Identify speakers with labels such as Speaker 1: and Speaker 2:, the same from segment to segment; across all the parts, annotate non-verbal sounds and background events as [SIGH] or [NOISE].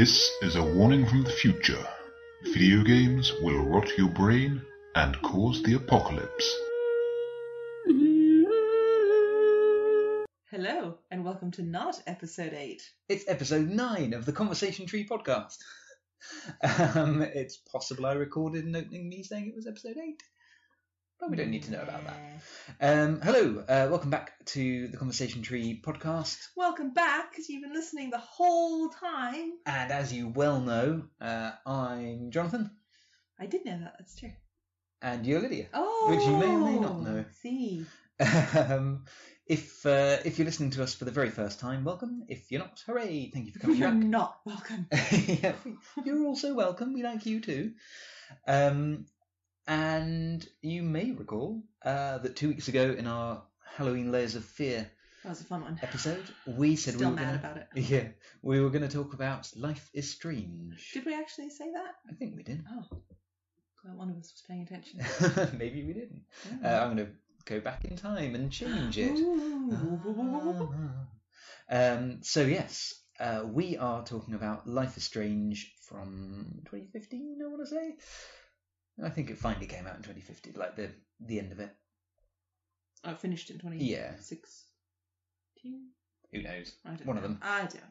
Speaker 1: This is a warning from the future. Video games will rot your brain and cause the apocalypse.
Speaker 2: Hello, and welcome to not episode 8.
Speaker 3: It's episode nine of the Conversation Tree podcast. [LAUGHS] Um, it's possible I recorded an opening me saying it was episode eight, but we don't need to know about that. Um, hello, uh, welcome back to the Conversation Tree podcast.
Speaker 2: Welcome back, because you've been listening the whole time.
Speaker 3: And as you well know, uh, I'm Jonathan,
Speaker 2: I did know that, that's true.
Speaker 3: and you're Lydia.
Speaker 2: Oh!
Speaker 3: Which you may or may not know.
Speaker 2: See.
Speaker 3: Um, if uh, if you're listening to us for the very first time, welcome. If you're not, hooray! Thank you for coming [LAUGHS]
Speaker 2: You're
Speaker 3: back.
Speaker 2: not welcome. [LAUGHS]
Speaker 3: yeah, you're also welcome. We like you too. Um, and you may recall uh, that two weeks ago in our Halloween Layers of Fear
Speaker 2: That was a fun one.
Speaker 3: episode, we said
Speaker 2: Still
Speaker 3: we were
Speaker 2: mad
Speaker 3: gonna,
Speaker 2: about it. [LAUGHS]
Speaker 3: Yeah, we were going to talk about Life is Strange.
Speaker 2: Did we actually say that?
Speaker 3: I think we did.
Speaker 2: Oh. Glad one of us was paying attention. [LAUGHS]
Speaker 3: Maybe we didn't.
Speaker 2: Oh.
Speaker 3: Uh, I'm going to go back in time and change it. Um, so yes, uh, we are talking about Life is Strange from 2015. I want to say. I think it finally came out in 2015, like the the end of it.
Speaker 2: I finished it in 2016.
Speaker 3: Yeah, who knows?
Speaker 2: I don't
Speaker 3: One of them.
Speaker 2: I don't know.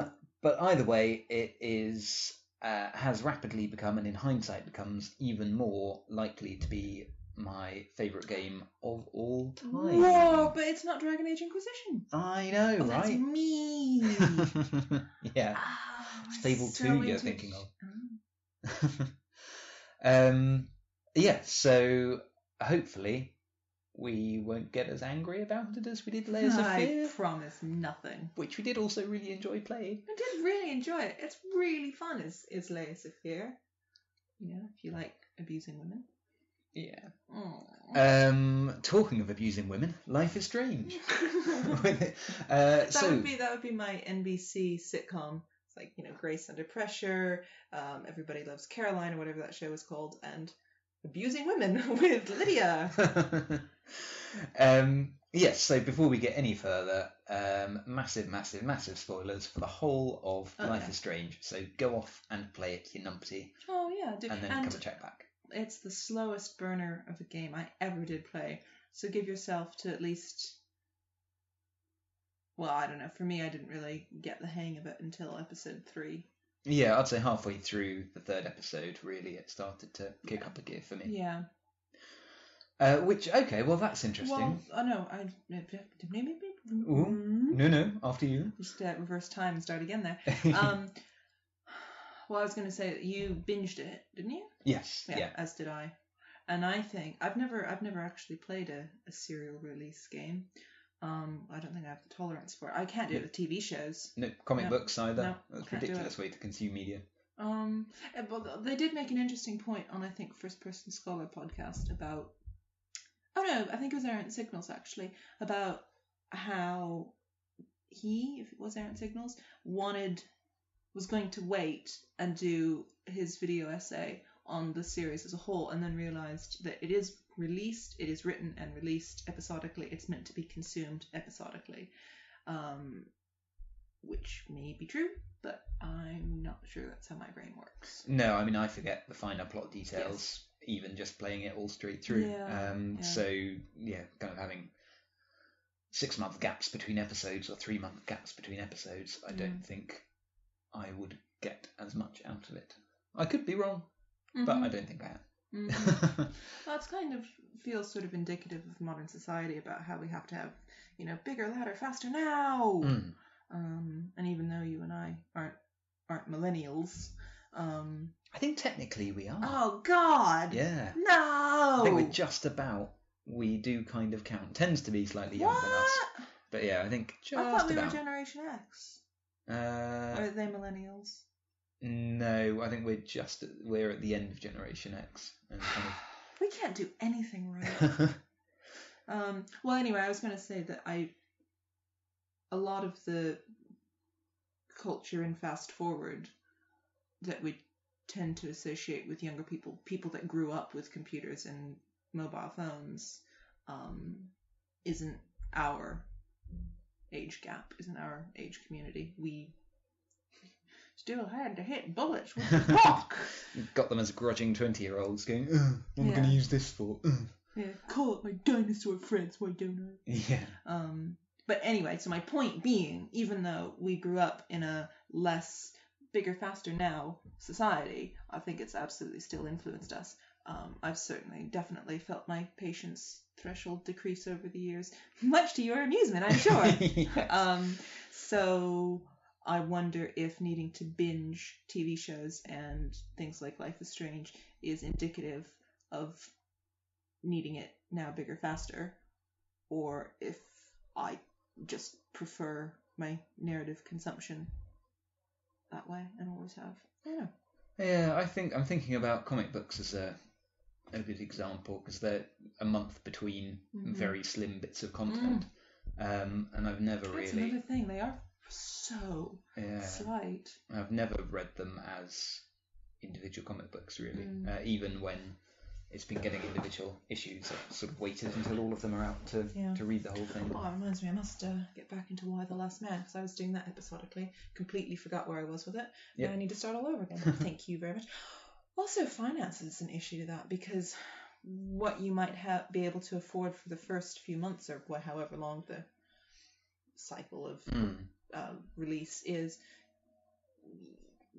Speaker 3: Um, but either way, it is uh, has rapidly become, and in hindsight, becomes even more likely to be my favourite game of all time.
Speaker 2: Whoa, but it's not Dragon Age Inquisition.
Speaker 3: I know,
Speaker 2: Oh, that's
Speaker 3: right?
Speaker 2: me. [LAUGHS]
Speaker 3: yeah.
Speaker 2: Ah,
Speaker 3: It's Fable
Speaker 2: so
Speaker 3: 2 you're
Speaker 2: into-
Speaker 3: thinking of.
Speaker 2: Oh. [LAUGHS]
Speaker 3: um, yeah, so hopefully we won't get as angry about it as we did Layers of Fear.
Speaker 2: I promise nothing.
Speaker 3: which we did also really enjoy playing.
Speaker 2: I did really enjoy it. It's really fun. Is is Layers of Fear? You know, if you like abusing women.
Speaker 3: Yeah. Um, talking of abusing women, Life is Strange. [LAUGHS] [LAUGHS] uh,
Speaker 2: that
Speaker 3: so,
Speaker 2: would be that would be my NBC sitcom. It's like you know Grace Under Pressure, um, Everybody Loves Caroline or whatever that show is called, and abusing women [LAUGHS] with Lydia. [LAUGHS]
Speaker 3: um, yes, so before we get any further, um, massive, massive, massive spoilers for the whole of
Speaker 2: Oh,
Speaker 3: Life
Speaker 2: yeah.
Speaker 3: is Strange. So go off and play it, you numpty,
Speaker 2: Oh yeah, do-
Speaker 3: and then
Speaker 2: and
Speaker 3: come and check back.
Speaker 2: it's the slowest burner of a game I ever did play. So give yourself to at least. Well, I don't know. For me, I didn't really get the hang of it until episode three.
Speaker 3: Yeah, I'd say halfway through the third episode, really, it started to kick up a gear for me.
Speaker 2: Yeah.
Speaker 3: Uh, which, okay, well, that's interesting.
Speaker 2: Well, oh no, I
Speaker 3: Ooh. No, no, after you.
Speaker 2: just uh, reverse time and start again there. [LAUGHS] Um, well, I was going to say that you binged it, didn't you?
Speaker 3: yes, yeah.
Speaker 2: As did I. And I think I've never I've never actually played a, a serial release game. Um, I don't think I have the tolerance for it. I can't do it with TV shows.
Speaker 3: No comic
Speaker 2: No,
Speaker 3: books either.
Speaker 2: no,
Speaker 3: That's a
Speaker 2: can't do
Speaker 3: ridiculous way to consume media.
Speaker 2: Um, but they did make an interesting point on I think First Person Scholar podcast about. Oh no, I think it was Errant Signals actually about how he, if it was Errant Signals, wanted was going to wait and do his video essay on the series as a whole, and then realized that it is released, it is written and released episodically. It's meant to be consumed episodically. Um, which may be true, but I'm not sure that's how my brain works.
Speaker 3: No, I mean I forget the finer plot details, even just playing it all straight through.
Speaker 2: Yeah,
Speaker 3: um,
Speaker 2: yeah.
Speaker 3: So yeah, kind of having six month gaps between episodes or three month gaps between episodes. I
Speaker 2: Mm.
Speaker 3: don't think I would get as much out of it. I could be wrong, but I don't think I am. [LAUGHS]
Speaker 2: Well, it's kind of feels sort of indicative of modern society about how we have to have, you know, bigger, louder, faster now.
Speaker 3: Mm.
Speaker 2: Um, and even though you and I aren't aren't millennials, um,
Speaker 3: I think technically we are.
Speaker 2: oh God,
Speaker 3: Yeah.
Speaker 2: no,
Speaker 3: I think we're just about. We do kind of count. Tends to be slightly younger than us, but yeah, I think just
Speaker 2: I thought we
Speaker 3: about.
Speaker 2: were Generation X.
Speaker 3: uh,
Speaker 2: Are they millennials?
Speaker 3: No, I think we're just at, we're at the end of Generation X. And [SIGHS]
Speaker 2: We can't do anything right. [LAUGHS] Um, well, anyway, I was going to say that I, a lot of the culture in fast forward that we tend to associate with younger people, people that grew up with computers and mobile phones, um, isn't our age gap, isn't our age community. We still had to hit bullets with the [LAUGHS] rock.
Speaker 3: Got them as grudging twenty-year-olds going. "Ugh, what am I going to use this for? Ugh."
Speaker 2: yeah, call it my dinosaur friends, why don't I?
Speaker 3: Yeah.
Speaker 2: Um, but anyway, so my point being, even though we grew up in a less bigger, faster now society, I think it's absolutely still influenced us. Um, I've certainly, definitely felt my patience threshold decrease over the years, much to your amusement, I'm sure. [LAUGHS]
Speaker 3: Yes.
Speaker 2: um, so I wonder if needing to binge TV shows and things like Life is Strange is indicative of needing it now bigger, faster, or if I just prefer my narrative consumption that way and always have. I don't know.
Speaker 3: Yeah, I think I'm thinking about comic books as a a good example because they're a month between
Speaker 2: Mhm.
Speaker 3: very slim bits of content, um, and I've never
Speaker 2: That's
Speaker 3: really,
Speaker 2: another thing. They are so
Speaker 3: yeah,
Speaker 2: slight.
Speaker 3: I've never read them as individual comic books really.
Speaker 2: Mm.
Speaker 3: Uh, even when it's been getting individual issues, I've sort of waited until all of them are out to
Speaker 2: Yeah.
Speaker 3: to read the whole thing.
Speaker 2: Oh, it reminds me, I must uh, get back into Y the Last Man because I was doing that episodically. Completely forgot where I was with it.
Speaker 3: Yep.
Speaker 2: Now I need to start all over again. [LAUGHS] Thank you very much. Also, finance is an issue to that because what you might have be able to afford for the first few months or however long the cycle of
Speaker 3: Mm.
Speaker 2: Uh, release is,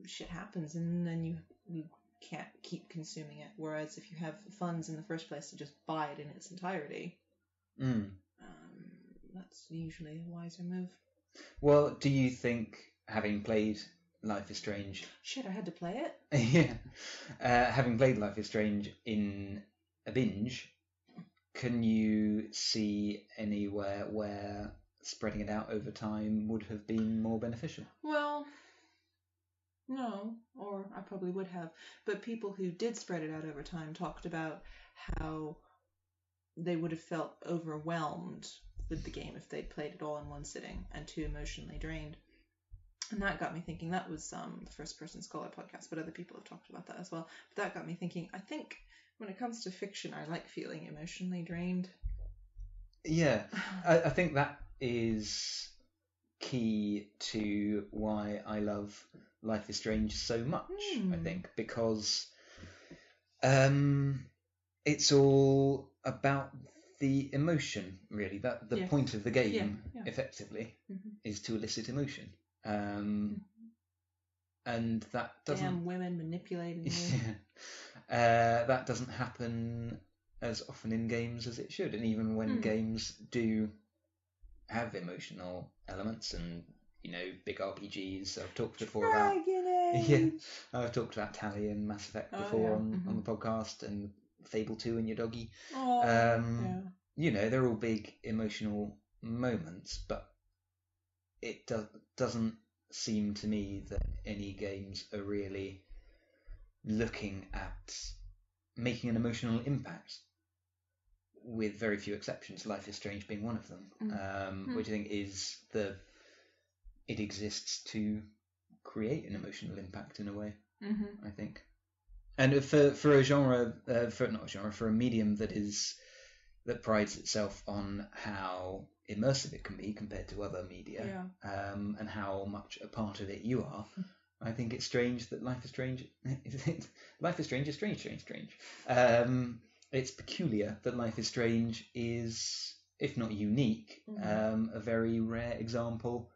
Speaker 2: shit happens and then you, you can't keep consuming it. Whereas if you have funds in the first place to just buy it in its entirety,
Speaker 3: Mm.
Speaker 2: um, that's usually a wiser move.
Speaker 3: Well, do you think having played Life is Strange
Speaker 2: Shit, I had to play it. [LAUGHS]
Speaker 3: yeah. Uh, having played Life is Strange in a binge, can you see anywhere where spreading it out over time would have been more beneficial?
Speaker 2: Well, no, or I probably would have. But people who did spread it out over time talked about how they would have felt overwhelmed with the game if they'd played it all in one sitting and too emotionally drained. And that got me thinking. That was um, the First Person Scholar podcast, but other people have talked about that as well. But that got me thinking. I think when it comes to fiction, I like feeling emotionally drained.
Speaker 3: Yeah, [SIGHS] I, I think that is key to why I love Life is Strange so much. I
Speaker 2: Hmm.
Speaker 3: think because um, it's all about the emotion, really. That the
Speaker 2: Yeah.
Speaker 3: point of the game,
Speaker 2: Yeah, yeah.
Speaker 3: effectively,
Speaker 2: Mhm.
Speaker 3: is to elicit emotion, um, and that doesn't.
Speaker 2: Damn women manipulating [LAUGHS] you.
Speaker 3: uh, that doesn't happen as often in games as it should, and even when
Speaker 2: Hmm.
Speaker 3: games do have emotional elements and you know big RPGs, I've talked before about yeah, I've talked about Tali and Mass Effect
Speaker 2: Oh,
Speaker 3: before
Speaker 2: yeah.
Speaker 3: on, on
Speaker 2: Mhm.
Speaker 3: the podcast and Fable Two and your doggy.
Speaker 2: Oh,
Speaker 3: Um,
Speaker 2: yeah.
Speaker 3: You know they're all big emotional moments, but it do- doesn't seem to me that any games are really looking at making an emotional impact. With very few exceptions, Life is Strange being one of them,
Speaker 2: Mm.
Speaker 3: um,
Speaker 2: Mm.
Speaker 3: which I think is the it exists to create an emotional impact in a way.
Speaker 2: Mm-hmm.
Speaker 3: I think, and for for a genre, uh, for not a genre, for a medium that is that prides itself on how immersive it can be compared to other media,
Speaker 2: Yeah.
Speaker 3: um, and how much a part of it you are. I think it's strange that Life is Strange. [LAUGHS] Life is Strange is strange, strange, strange. Um, it's peculiar that Life is Strange is, if not unique,
Speaker 2: Mhm.
Speaker 3: um, a very rare example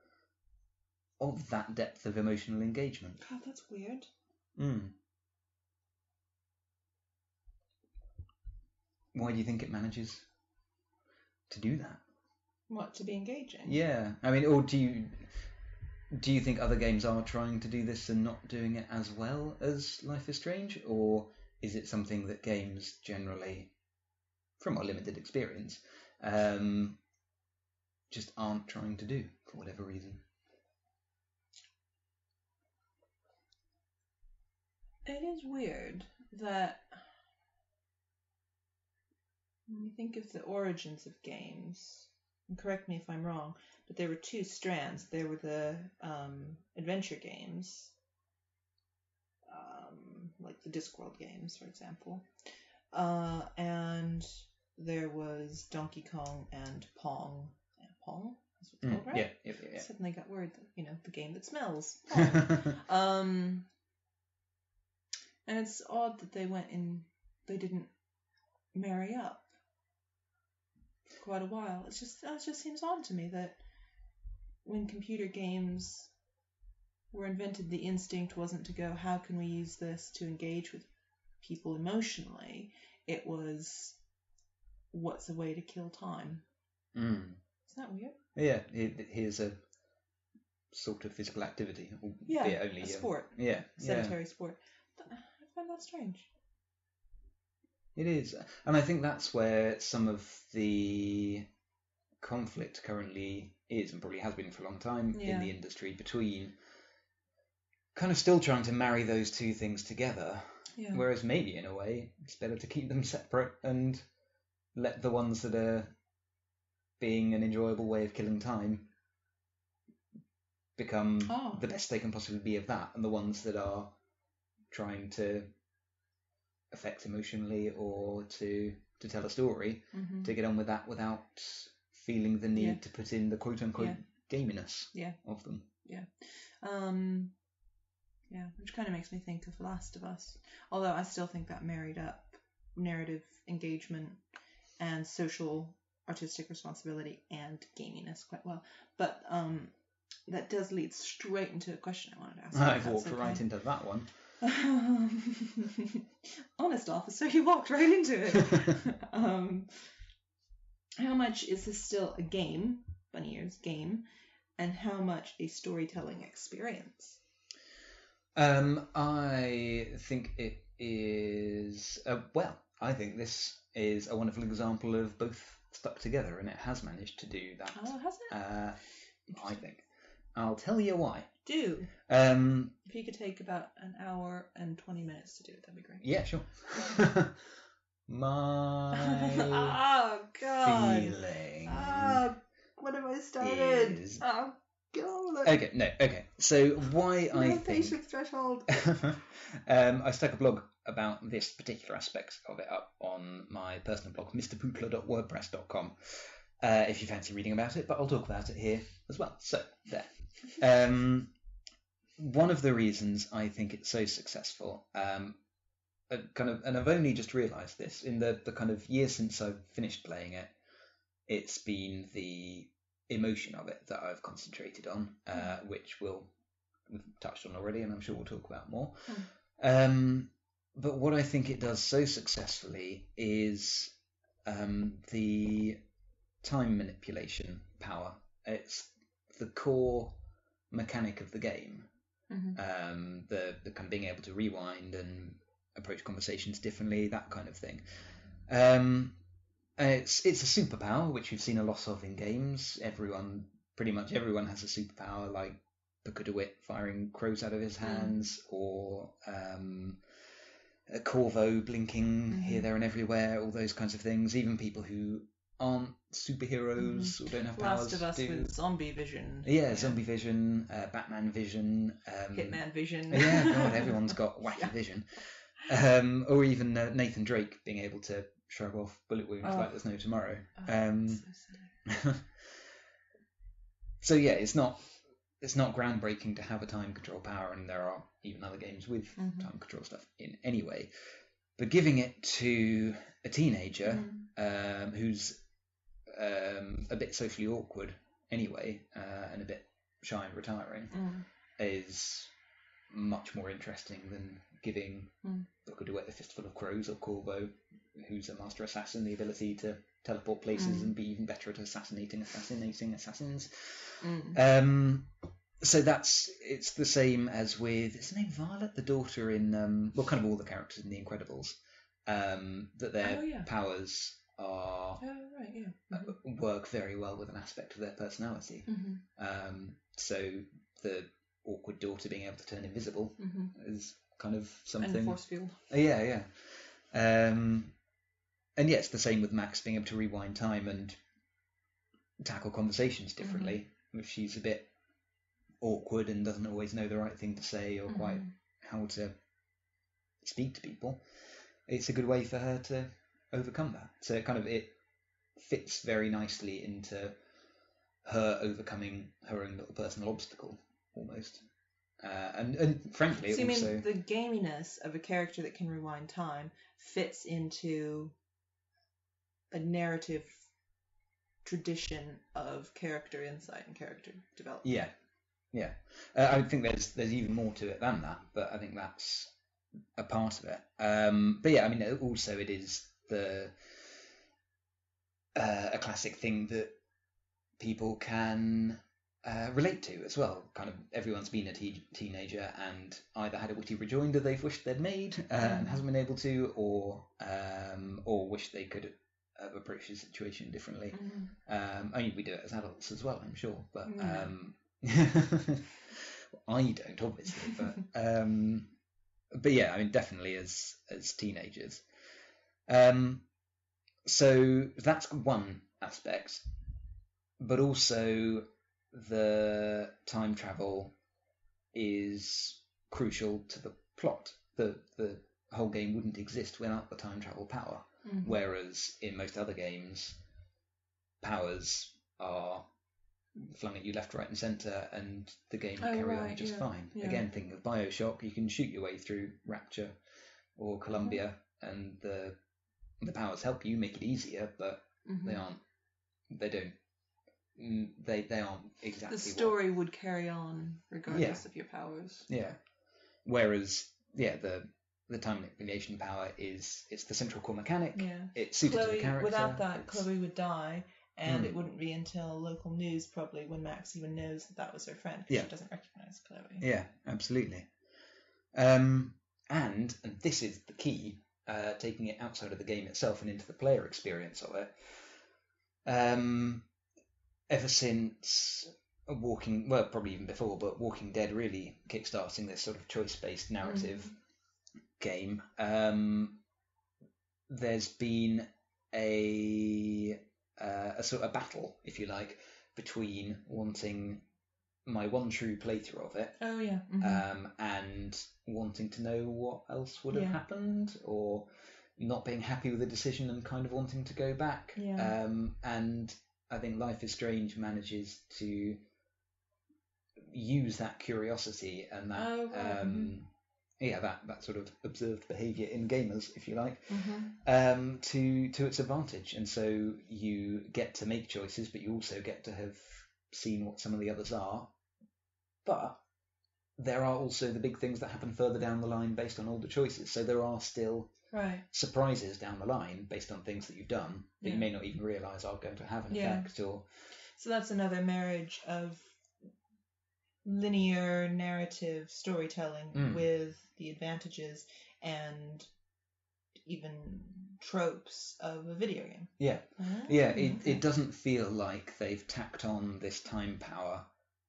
Speaker 3: of that depth of emotional engagement.
Speaker 2: God, that's weird.
Speaker 3: Mm. Why do you think it manages to do that?
Speaker 2: What to be engaging?
Speaker 3: Yeah, I mean, or do you do you think other games are trying to do this and not doing it as well as Life is Strange, or is it something that games generally, from our limited experience, um, just aren't trying to do for whatever reason?
Speaker 2: It is weird that when you think of the origins of games, and correct me if I'm wrong, but there were two strands. There were the um, adventure games, like the Discworld games, for example, uh, and there was Donkey Kong and Pong. And Pong? That's what it's
Speaker 3: Mm,
Speaker 2: called, right?
Speaker 3: Yeah, yeah, yeah.
Speaker 2: Suddenly got word that you know the game that smells. [LAUGHS] Um, and it's odd that they went in. They didn't marry up for quite a while. It's just it just seems odd to me that when computer games were invented, the instinct wasn't to go, "How can we use this to engage with people emotionally?" It was, "What's a way to kill time?"
Speaker 3: mm.
Speaker 2: Isn't that weird?
Speaker 3: Yeah, he- here's a sort of physical activity.
Speaker 2: Yeah,
Speaker 3: only
Speaker 2: a
Speaker 3: um,
Speaker 2: sport,
Speaker 3: Yeah, yeah,
Speaker 2: sedentary sport. I find that strange.
Speaker 3: it is, and I think that's where some of the conflict currently is, and probably has been for a long time in the industry between kind of still trying to marry those two things together.
Speaker 2: Yeah.
Speaker 3: Whereas maybe in a way it's better to keep them [LAUGHS] separate and let the ones that are being an enjoyable way of killing time become
Speaker 2: Oh.
Speaker 3: the best they can possibly be of that, and the ones that are trying to affect emotionally or to to tell a story
Speaker 2: Mhm.
Speaker 3: to get on with that without feeling the need
Speaker 2: Yeah.
Speaker 3: to put in the quote unquote
Speaker 2: Yeah.
Speaker 3: gaminess
Speaker 2: Yeah.
Speaker 3: of them. Yeah.
Speaker 2: Um, yeah, which kind of makes me think of The Last of Us. Although I still think that married up narrative engagement and social artistic responsibility and gaminess quite well. But um, that does lead straight into a question I wanted to ask.
Speaker 3: I've walked
Speaker 2: okay.
Speaker 3: right into that one. [LAUGHS]
Speaker 2: Honest officer, you walked right into it. [LAUGHS] um, how much is this still a game, bunny ears game, and how much a storytelling experience?
Speaker 3: Um, I think it is. Uh, well, I think this is a wonderful example of both stuck together, and it has managed to do that.
Speaker 2: Oh, hasn't it?
Speaker 3: Uh, I think. I'll tell you why.
Speaker 2: Do
Speaker 3: Um,
Speaker 2: if you could take about an hour and twenty minutes to do it, that'd be great.
Speaker 3: yeah, sure. [LAUGHS] My [LAUGHS]
Speaker 2: oh God!
Speaker 3: feeling.
Speaker 2: Ah, what have I started?
Speaker 3: is-
Speaker 2: Oh God!
Speaker 3: Okay, no, okay. So why I
Speaker 2: No
Speaker 3: think
Speaker 2: patience threshold. [LAUGHS]
Speaker 3: um, I stuck a blog about this particular aspect of it up on my personal blog, mrpoopler.wordpress.com, uh, if you fancy reading about it, but I'll talk about it here as well. So, there. Um, one of the reasons I think it's so successful, um, kind of, and I've only just realised this in the, the kind of years since I've finished playing it, it's been the emotion of it that I've concentrated on, uh, which we'll we've touched on already, and I'm sure we'll talk about more. Um, but what I think it does so successfully is um, the time manipulation power. It's the core mechanic of the game.
Speaker 2: Mhm.
Speaker 3: Um, the the kind of being able to rewind and approach conversations differently, that kind of thing. Um, and it's it's a superpower which we've seen a lot of in games. Everyone, pretty much everyone, has a superpower like Booker DeWitt firing crows out of his hands, or um, a Corvo blinking here,
Speaker 2: Mhm.
Speaker 3: there, and everywhere. All those kinds of things. Even people who aren't superheroes or don't have powers
Speaker 2: Last of Us
Speaker 3: do.
Speaker 2: with zombie vision.
Speaker 3: Yeah, zombie vision, uh, Batman vision, um,
Speaker 2: Hitman vision. [LAUGHS]
Speaker 3: Yeah, God, everyone's got wacky [LAUGHS]
Speaker 2: Yeah.
Speaker 3: vision. Um, or even uh, Nathan Drake being able to shrug off bullet wounds
Speaker 2: Oh.
Speaker 3: like there's no tomorrow.
Speaker 2: Oh,
Speaker 3: Um,
Speaker 2: so [LAUGHS]
Speaker 3: so yeah, it's not it's not groundbreaking to have a time control power, and there are even other games with
Speaker 2: Mhm.
Speaker 3: time control stuff in anyway. But giving it to a teenager
Speaker 2: Mhm.
Speaker 3: um, who's um, a bit socially awkward anyway, uh, and a bit shy and retiring,
Speaker 2: Mm.
Speaker 3: is much more interesting than giving
Speaker 2: Mm.
Speaker 3: Booker DeWitt a fistful of crows or Corvo, who's a master assassin, the ability to teleport places
Speaker 2: Mm.
Speaker 3: and be even better at assassinating assassinating assassins.
Speaker 2: Mm.
Speaker 3: Um, so that's it's the same as with is her name Violet, the daughter in um, well, kind of all the characters in The Incredibles, um, that their
Speaker 2: Oh, yeah.
Speaker 3: powers are
Speaker 2: Oh, right, yeah.
Speaker 3: uh, work very well with an aspect of their personality.
Speaker 2: hmm
Speaker 3: Um, so the awkward daughter being able to turn invisible
Speaker 2: hmm
Speaker 3: is kind of
Speaker 2: And
Speaker 3: something.
Speaker 2: force field.
Speaker 3: Uh, Yeah, yeah. Um, and yeah, it's the same with Max being able to rewind time and tackle conversations differently. If she's a bit awkward and doesn't always know the right thing to say or quite
Speaker 2: Mhm.
Speaker 3: how to speak to people, it's a good way for her to overcome that. So it kind of it fits very nicely into her overcoming her own little personal obstacle almost. Uh, and and frankly,
Speaker 2: So you
Speaker 3: also
Speaker 2: mean the gaminess of a character that can rewind time fits into a narrative tradition of character insight and character development?
Speaker 3: Yeah, yeah. Uh, I think there's there's even more to it than that, but I think that's a part of it. Um, but yeah, I mean, also it is the uh, a classic thing that people can uh, relate to as well. Kind of everyone's been a te- teenager and either had a witty rejoinder they've wished they'd made uh, and hasn't been able to, or um, or wish they could have approached the situation differently.
Speaker 2: Mhm.
Speaker 3: Um, only we do it as adults as well, I'm sure. But
Speaker 2: Yeah.
Speaker 3: um, [LAUGHS] I don't, obviously. [LAUGHS] But um, but yeah, I mean, definitely as as teenagers. Um, so that's one aspect, but also the time travel is crucial to the plot. The the whole game wouldn't exist without the time travel power.
Speaker 2: Mhm.
Speaker 3: Whereas in most other games, powers are flung at you left, right, and centre, and the game will
Speaker 2: Oh,
Speaker 3: carry on just
Speaker 2: yeah,
Speaker 3: fine.
Speaker 2: yeah.
Speaker 3: Again, think of Bioshock. You can shoot your way through Rapture or Columbia, and the the powers help you make it easier, but
Speaker 2: Mhm.
Speaker 3: they aren't. They don't. Mm, They they aren't exactly
Speaker 2: the
Speaker 3: what-
Speaker 2: story would carry on regardless of your powers.
Speaker 3: yeah. Whereas yeah, the the time manipulation power is it's the central core mechanic.
Speaker 2: Yeah.
Speaker 3: It's suited to the
Speaker 2: Chloe,
Speaker 3: character.
Speaker 2: without that,
Speaker 3: it's-
Speaker 2: Chloe would die, and
Speaker 3: Mm.
Speaker 2: it wouldn't be until local news probably when Max even knows that that was her friend because
Speaker 3: Yeah.
Speaker 2: she doesn't recognize Chloe.
Speaker 3: Yeah, absolutely. Um, and and this is the key, uh, taking it outside of the game itself and into the player experience of it. Um, ever since Walking, well, probably even before, but Walking Dead really kickstarting this sort of choice-based narrative game. Um, there's been a uh, a sort of battle, if you like, between wanting my one true playthrough of it
Speaker 2: Oh yeah. mhm.
Speaker 3: um, and wanting to know what else would have
Speaker 2: Yeah.
Speaker 3: happened or not being happy with the decision and kind of wanting to go back.
Speaker 2: Yeah.
Speaker 3: Um, and I think Life is Strange manages to use that curiosity and that
Speaker 2: Oh,
Speaker 3: um, yeah that that sort of observed behaviour in gamers, if you like,
Speaker 2: Mhm.
Speaker 3: um, to to its advantage. And so you get to make choices, but you also get to have seen what some of the others are. But there are also the big things that happen further down the line based on all the choices. So there are still
Speaker 2: Right.
Speaker 3: surprises down the line based on things that you've done that
Speaker 2: Yeah.
Speaker 3: you may not even realise are going to have an
Speaker 2: Yeah.
Speaker 3: effect. Or
Speaker 2: So that's another marriage of linear narrative storytelling
Speaker 3: Mm.
Speaker 2: with the advantages and even tropes of a video game.
Speaker 3: yeah,
Speaker 2: Ah,
Speaker 3: yeah, it,
Speaker 2: okay.
Speaker 3: it doesn't feel like they've tacked on this time power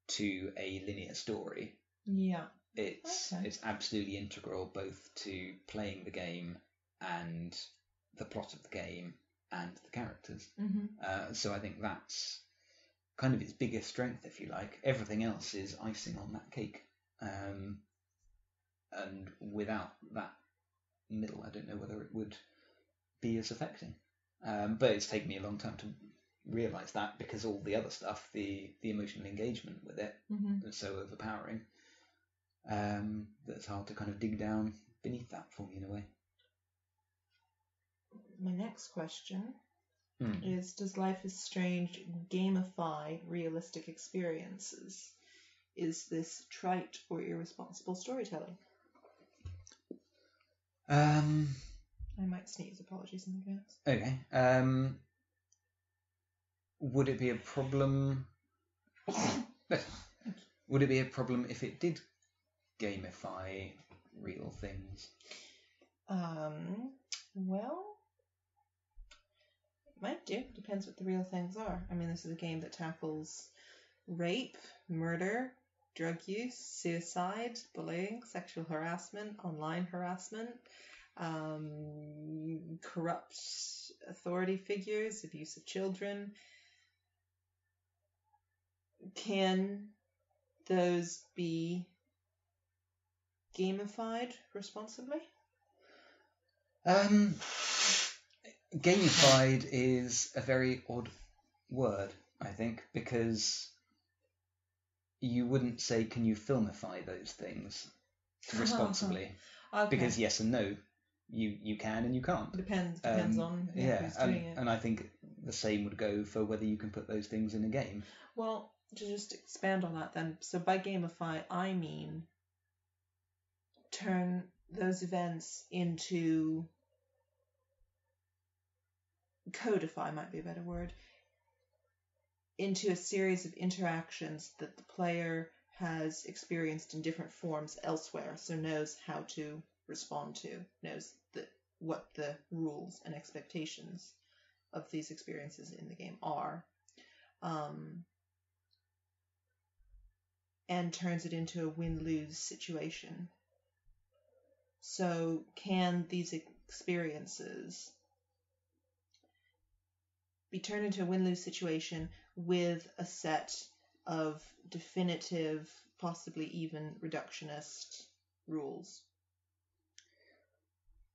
Speaker 3: to a linear story.
Speaker 2: Yeah.
Speaker 3: it's
Speaker 2: Okay.
Speaker 3: it's absolutely integral both to playing the game and the plot of the game and the characters.
Speaker 2: hmm
Speaker 3: Uh, so I think that's kind of its biggest strength, if you like. Everything else is icing on that cake, um, and without that middle, I don't know whether it would be as affecting. Um, but it's taken me a long time to realise that because all the other stuff, the the emotional engagement with it,
Speaker 2: hmm
Speaker 3: that's so overpowering um, that it's hard to kind of dig down beneath that for me in a way.
Speaker 2: My next question
Speaker 3: Hmm.
Speaker 2: is Does Life is Strange gamify realistic experiences? Is this trite or irresponsible storytelling?
Speaker 3: Um,
Speaker 2: I might sneeze, apologies in advance.
Speaker 3: okay. Um, would it be a problem? [COUGHS] would it be a problem if it did gamify real things?
Speaker 2: Um, well, might do. Depends what the real things are. I mean, this is a game that tackles rape, murder, drug use, suicide, bullying, sexual harassment, online harassment, um, corrupt authority figures, abuse of children. Can those be gamified responsibly?
Speaker 3: Um, gamified is a very odd word I think, because you wouldn't say, "Can you filmify those things [LAUGHS] responsibly?"
Speaker 2: Okay.
Speaker 3: Because yes and no, you you can and you can't.
Speaker 2: depends depends
Speaker 3: Um,
Speaker 2: on who-
Speaker 3: yeah,
Speaker 2: who's
Speaker 3: and,
Speaker 2: doing it.
Speaker 3: and I think the same would go for whether you can put those things in a game.
Speaker 2: Well, to just expand on that then, so by gamify, I mean turn those events into codify might be a better word into a series of interactions that the player has experienced in different forms elsewhere so knows how to respond to knows the, what the rules and expectations of these experiences in the game are um, and turns it into a win lose situation. So, can these experiences be turned into a win lose situation with a set of definitive, possibly even reductionist rules?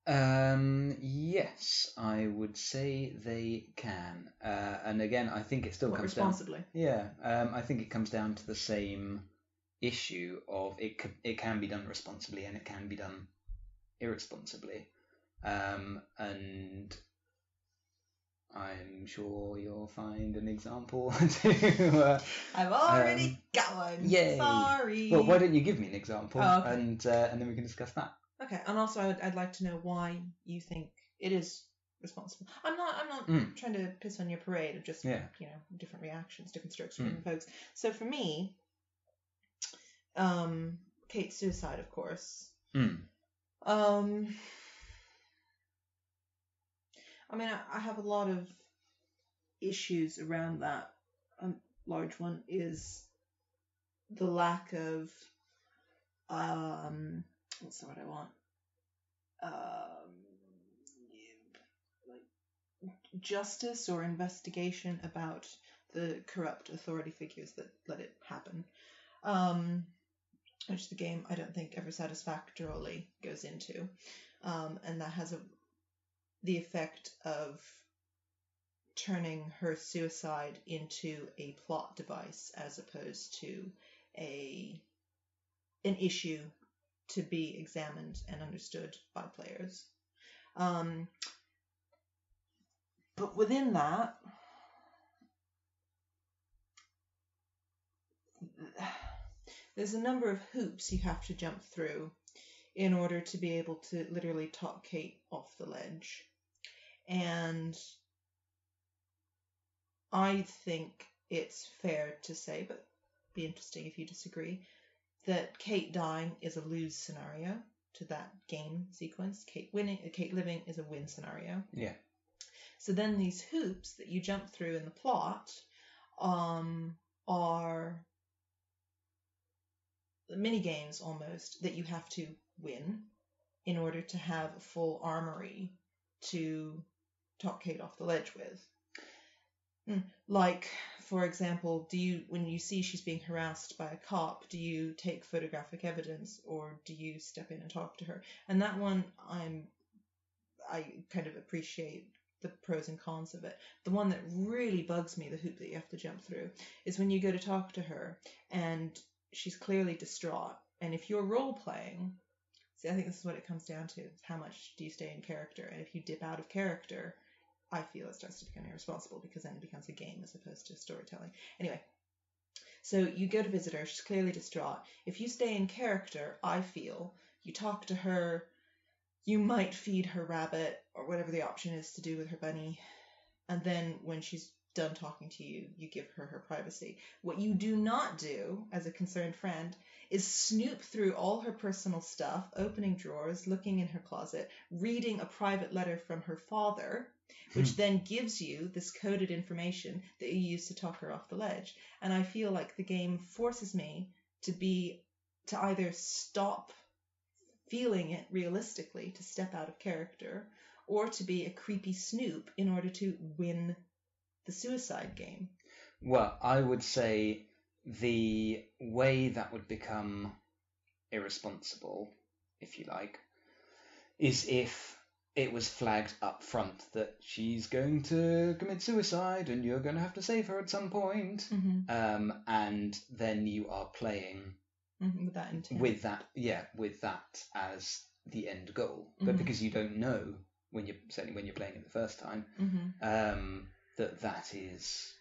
Speaker 3: Um, yes, I would say they can. Uh, and again, I think it still
Speaker 2: What,
Speaker 3: comes down.
Speaker 2: responsibly?
Speaker 3: Yeah, um, I think it comes down to the same issue of it. c- It can be done responsibly and it can be done irresponsibly, um, and I'm sure you'll find an example [LAUGHS] to. Uh,
Speaker 2: I've already
Speaker 3: Um,
Speaker 2: got one.
Speaker 3: yay.
Speaker 2: Sorry.
Speaker 3: well, why don't you give me an example,
Speaker 2: Oh, okay.
Speaker 3: and uh, and then we can discuss that.
Speaker 2: Okay, and also I would, I'd like to know why you think it is responsible. I'm not I'm not
Speaker 3: Mm.
Speaker 2: trying to piss on your parade of just
Speaker 3: Yeah.
Speaker 2: you know different reactions, different strokes for
Speaker 3: Mm.
Speaker 2: different folks. So for me, um, Kate's suicide, of course.
Speaker 3: Mm.
Speaker 2: Um, I mean, I, I have a lot of issues around that. A large one is the lack of um, what's the word I want? Um, like justice or investigation about the corrupt authority figures that let it happen. Um, which the game I don't think ever satisfactorily goes into, um, and that has a the effect of turning her suicide into a plot device as opposed to a an issue to be examined and understood by players. Um, but within that, there's a number of hoops you have to jump through in order to be able to literally talk Kate off the ledge. And I think it's fair to say, but be interesting if you disagree, that Kate dying is a lose scenario to that game sequence. Kate winning, Kate living is a win scenario.
Speaker 3: Yeah.
Speaker 2: So then these hoops that you jump through in the plot um, are mini games almost that you have to win in order to have a full armory to talk Kate off the ledge with. Mm, Like, for example, do you when you see she's being harassed by a cop, do you take photographic evidence or do you step in and talk to her? And that one I'm I kind of appreciate the pros and cons of it. The one that really bugs me, the hoop that you have to jump through, is when you go to talk to her and she's clearly distraught. And if you're role playing, see, I think this is what it comes down to: how much do you stay in character? And if you dip out of character, I feel it starts to become irresponsible because then it becomes a game as opposed to storytelling. Anyway, so you go to visit her. She's clearly distraught. If you stay in character, I feel you talk to her. You might feed her rabbit or whatever the option is to do with her bunny, and then when she's done talking to you, you give her her privacy. What you do not do as a concerned friend is snoop through all her personal stuff, opening drawers, looking in her closet, reading a private letter from her father, which hmm. then gives you this coded information that you use to talk her off the ledge. And I feel like the game forces me to be to either stop feeling it realistically, to step out of character, or to be a creepy snoop in order to win the suicide game.
Speaker 3: Well, I would say the way that would become irresponsible, if you like, is if it was flagged up front that she's going to commit suicide and you're going to have to save her at some point.
Speaker 2: Mm-hmm.
Speaker 3: Um, and then you are playing
Speaker 2: Mm-hmm. With that intent.
Speaker 3: with that, yeah, with that as the end goal. But
Speaker 2: Mhm.
Speaker 3: because you don't know when you're certainly when you're playing it the first time,
Speaker 2: Mm-hmm.
Speaker 3: um, that that is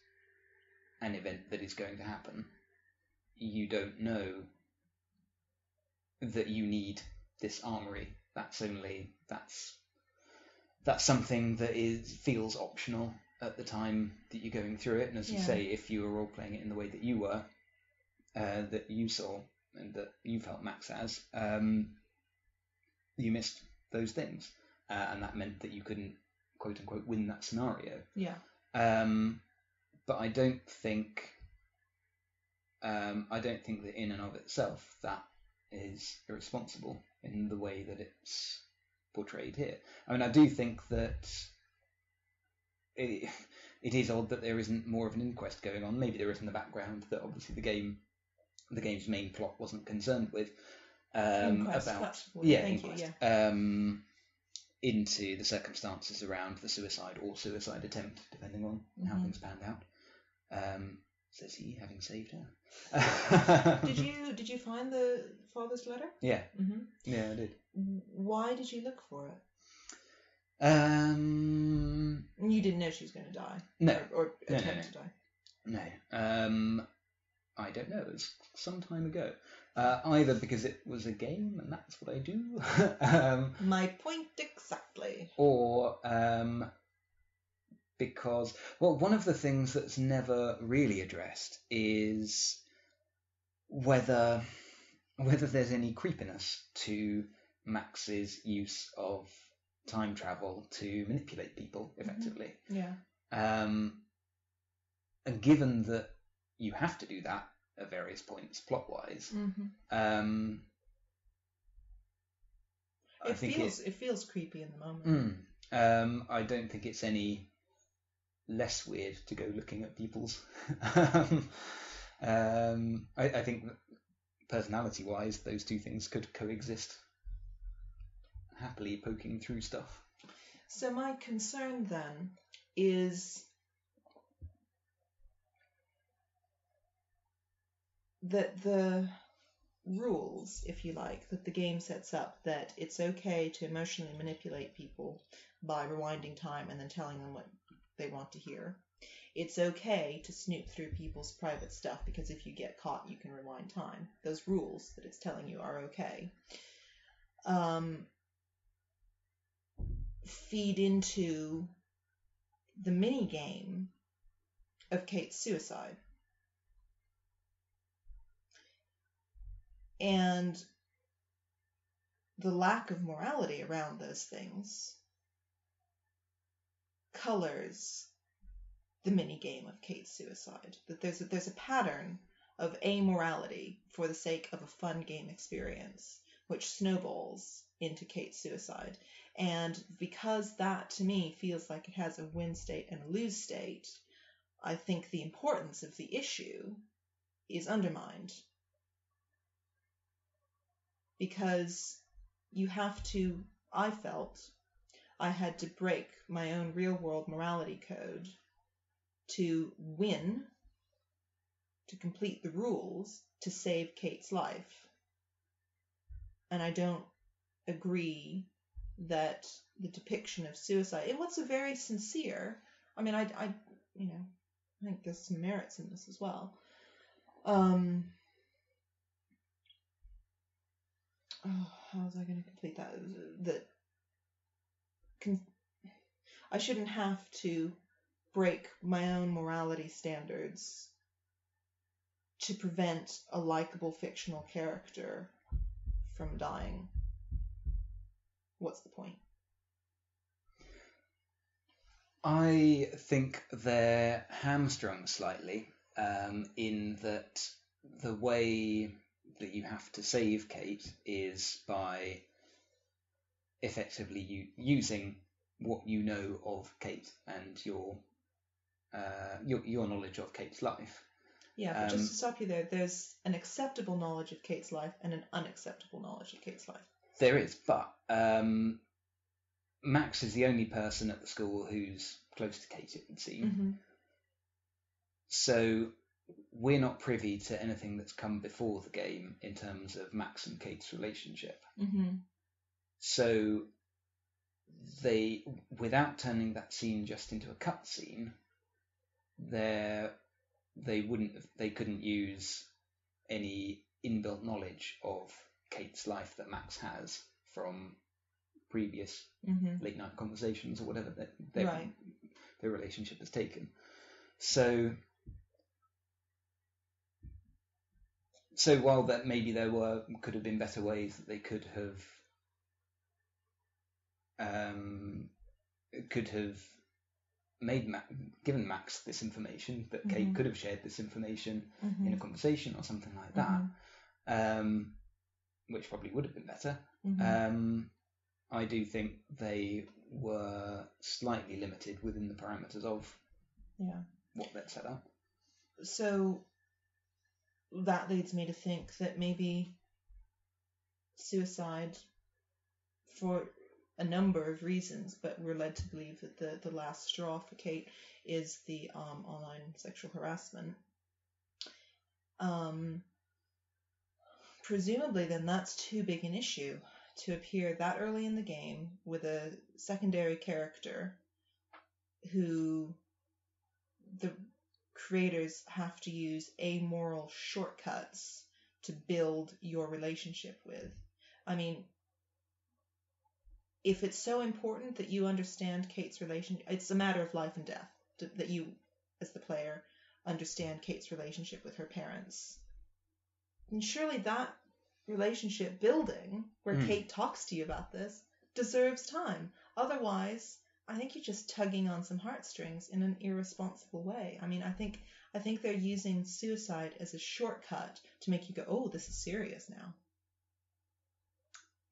Speaker 3: an event that is going to happen. You don't know that you need this armory. That's only that's that's something that is feels optional at the time that you're going through it. And as you say, if you were role playing it in the way that you were, uh, that you saw and that you felt Max as, um, you missed those things, uh, and that meant that you couldn't quote unquote win that scenario.
Speaker 2: Yeah.
Speaker 3: Um, but I don't think um, I don't think that in and of itself that is irresponsible in the way that it's portrayed here. I mean, I do think that it, [LAUGHS] it is odd that there isn't more of an inquest going on. Maybe there is in the background that obviously the game, the game's main plot wasn't concerned with. Um,
Speaker 2: Inquest,
Speaker 3: about yeah,
Speaker 2: thank you,
Speaker 3: inquest. Um, into the circumstances around the suicide or suicide attempt, depending on how
Speaker 2: Mhm.
Speaker 3: things panned out. Um, says he, having saved her.
Speaker 2: Did you did you find the father's letter?
Speaker 3: Yeah,
Speaker 2: Mm-hmm.
Speaker 3: yeah, I did.
Speaker 2: Why did you look for it?
Speaker 3: Um,
Speaker 2: You didn't know she was going to die.
Speaker 3: no,
Speaker 2: Or, or
Speaker 3: No, no, no.
Speaker 2: to die.
Speaker 3: no. Um, I don't know. It was some time ago. Uh, either because it was a game and that's what I do, [LAUGHS] um,
Speaker 2: My point exactly.
Speaker 3: or um, because well, one of the things that's never really addressed is whether whether there's any creepiness to Max's use of time travel to manipulate people effectively.
Speaker 2: Yeah.
Speaker 3: Um, and given that you have to do that at various points plot wise,
Speaker 2: Mm-hmm.
Speaker 3: um, I
Speaker 2: It
Speaker 3: think
Speaker 2: feels
Speaker 3: it,
Speaker 2: it, feels creepy in the moment.
Speaker 3: Mm. Um, I don't think it's any less weird to go looking at people's. [LAUGHS] um, I, I think personality-wise, those two things could coexist happily, poking through stuff.
Speaker 2: So my concern then is that the rules, if you like, that the game sets up that it's okay to emotionally manipulate people by rewinding time and then telling them what they want to hear. It's okay to snoop through people's private stuff because if you get caught, you can rewind time. Those rules that it's telling you are okay. Um, feed into the mini game of Kate's suicide. And the lack of morality around those things colors the mini game of Kate's suicide. That there's a, there's a pattern of amorality for the sake of a fun game experience, which snowballs into Kate's suicide. And because that to me feels like it has a win state and a lose state, I think the importance of the issue is undermined. Because you have to, I felt, I had to break my own real world morality code to win, to complete the rules, to save Kate's life. And I don't agree that the depiction of suicide, and what's a very sincere, I mean, I, I, you know, I think there's some merits in this as well. Um, oh, how was I going to complete that? That con- I shouldn't have to break my own morality standards to prevent a likable fictional character from dying. What's the point?
Speaker 3: I think they're hamstrung slightly um, in that the way that you have to save Kate is by effectively you, using what you know of Kate and your uh, your your knowledge of Kate's life.
Speaker 2: Yeah, but
Speaker 3: Um,
Speaker 2: just to stop you there, there's an acceptable knowledge of Kate's life and an unacceptable knowledge of Kate's life.
Speaker 3: There is, but um, Max is the only person at the school who's close to Kate, it would seem.
Speaker 2: hmm
Speaker 3: So we're not privy to anything that's come before the game in terms of Max and Kate's relationship.
Speaker 2: hmm
Speaker 3: So they, without turning that scene just into a cutscene, there they wouldn't have, they couldn't use any inbuilt knowledge of Kate's life that Max has from previous
Speaker 2: hmm
Speaker 3: late night conversations or whatever that their,
Speaker 2: Right.
Speaker 3: their relationship has taken. So, so while that maybe there were could have been better ways that they could have um, could have made Ma- given Max this information that Kate
Speaker 2: Mhm.
Speaker 3: could have shared this information
Speaker 2: hmm
Speaker 3: in a conversation or something like that, um, which probably would have been better.
Speaker 2: hmm
Speaker 3: Um, I do think they were slightly limited within the parameters of
Speaker 2: yeah.
Speaker 3: what they'd set up.
Speaker 2: So that leads me to think that maybe suicide, for a number of reasons, but we're led to believe that the, the last straw for Kate is the um, online sexual harassment. Um, presumably, then that's too big an issue to appear that early in the game with a secondary character who the creators have to use amoral shortcuts to build your relationship with. I mean, if it's so important that you understand Kate's relationship, it's a matter of life and death to, that you, as the player, understand Kate's relationship with her parents. And surely that relationship building, where
Speaker 3: Hmm.
Speaker 2: Kate talks to you about this, deserves time. Otherwise, I think you're just tugging on some heartstrings in an irresponsible way. I mean, I think I think they're using suicide as a shortcut to make you go, "Oh, this is serious now."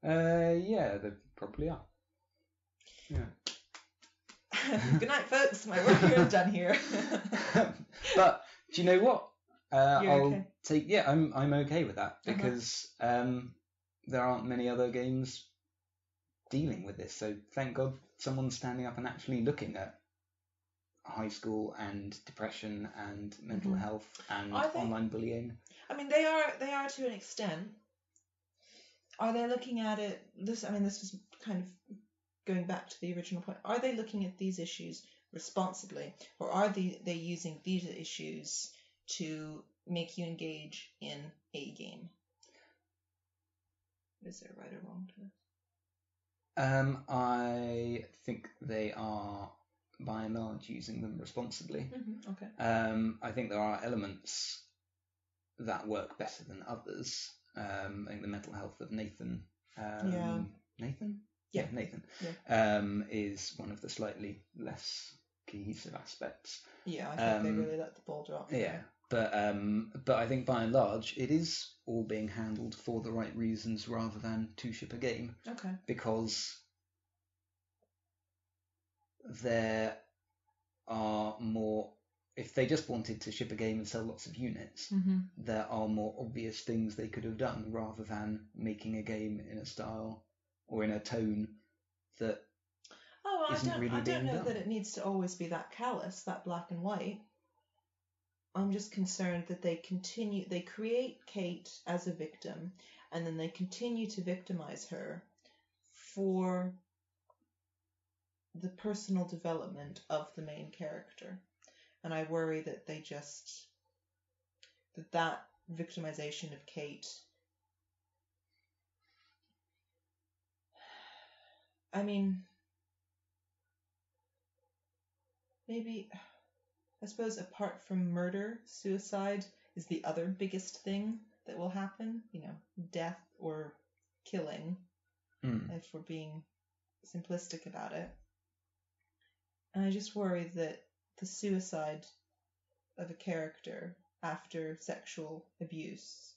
Speaker 3: Uh, yeah, probably are. Yeah. [LAUGHS]
Speaker 2: Good night, folks. My work here is done here. [LAUGHS]
Speaker 3: but do you know what? Uh,
Speaker 2: You're
Speaker 3: I'll
Speaker 2: okay?
Speaker 3: take. Yeah, I'm I'm okay with that
Speaker 2: Uh-huh.
Speaker 3: because um, there aren't many other games dealing with this. So thank God someone's standing up and actually looking at high school and depression and mental
Speaker 2: Mhm.
Speaker 3: health and
Speaker 2: think-
Speaker 3: online bullying.
Speaker 2: I mean, they are they are to an extent. Are they looking at it? This, I mean, this was kind of going back to the original point. Are they looking at these issues responsibly, or are they they using these issues to make you engage in a game? Is there right or wrong to this?
Speaker 3: Um, I think they are by and large using them responsibly.
Speaker 2: Mm-hmm. Okay.
Speaker 3: Um, I think there are elements that work better than others. Um, I think the mental health of Nathan. Um,
Speaker 2: Yeah.
Speaker 3: Nathan.
Speaker 2: Yeah.
Speaker 3: Nathan.
Speaker 2: Yeah.
Speaker 3: Um, is one of the slightly less cohesive aspects.
Speaker 2: Yeah, I think they
Speaker 3: Um,
Speaker 2: really let the ball drop.
Speaker 3: Yeah. But um, but I think by and large it is all being handled for the right reasons rather than to ship a game
Speaker 2: Okay.
Speaker 3: because there are more. If they just wanted to ship a game and sell lots of units,
Speaker 2: Mm-hmm.
Speaker 3: there are more obvious things they could have done rather than making a game in a style or in a tone that
Speaker 2: Oh, well, I
Speaker 3: isn't
Speaker 2: don't,
Speaker 3: really
Speaker 2: I don't
Speaker 3: being
Speaker 2: know
Speaker 3: done.
Speaker 2: that it needs to always be that callous, that black and white. I'm just concerned that they continue, they create Kate as a victim, and then they continue to victimize her for the personal development of the main character. And I worry that they just, that that victimization of Kate I mean, maybe, I suppose apart from murder, suicide is the other biggest thing that will happen. You know, death or killing,
Speaker 3: Hmm.
Speaker 2: if we're being simplistic about it. And I just worry that the suicide of a character after sexual abuse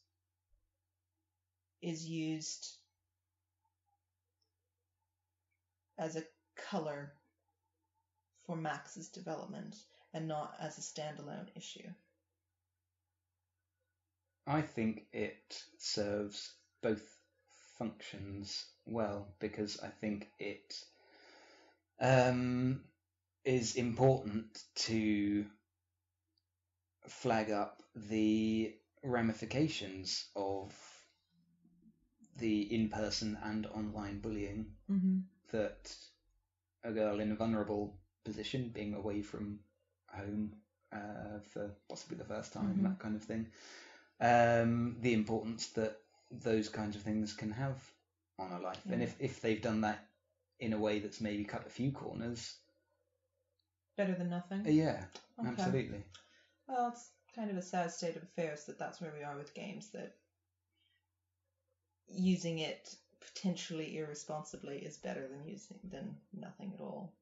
Speaker 2: is used as a color for Max's development and not as a standalone issue.
Speaker 3: I think it serves both functions well because I think it um, is important to flag up the ramifications of the in-person and online bullying
Speaker 2: Mm-hmm.
Speaker 3: that a girl in a vulnerable position, being away from home uh, for possibly the first time,
Speaker 2: Mhm.
Speaker 3: that kind of thing, um, the importance that those kinds of things can have on her life. And if, if they've done that in a way that's maybe cut a few corners,
Speaker 2: Better than nothing.
Speaker 3: uh, yeah,
Speaker 2: Okay.
Speaker 3: absolutely.
Speaker 2: Well, it's kind of a sad state of affairs that that's where we are with games. That using it potentially irresponsibly is better than using than nothing at all.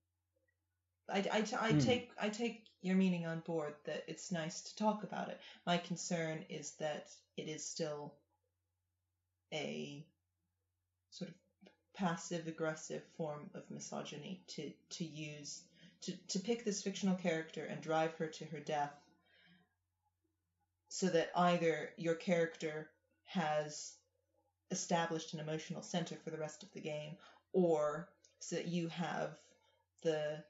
Speaker 2: I, I, I
Speaker 3: Hmm.
Speaker 2: take I take your meaning on board that it's nice to talk about it. My concern is that it is still a sort of passive aggressive form of misogyny to to use to, to pick this fictional character and drive her to her death so that either your character has established an emotional center for the rest of the game or so that you have the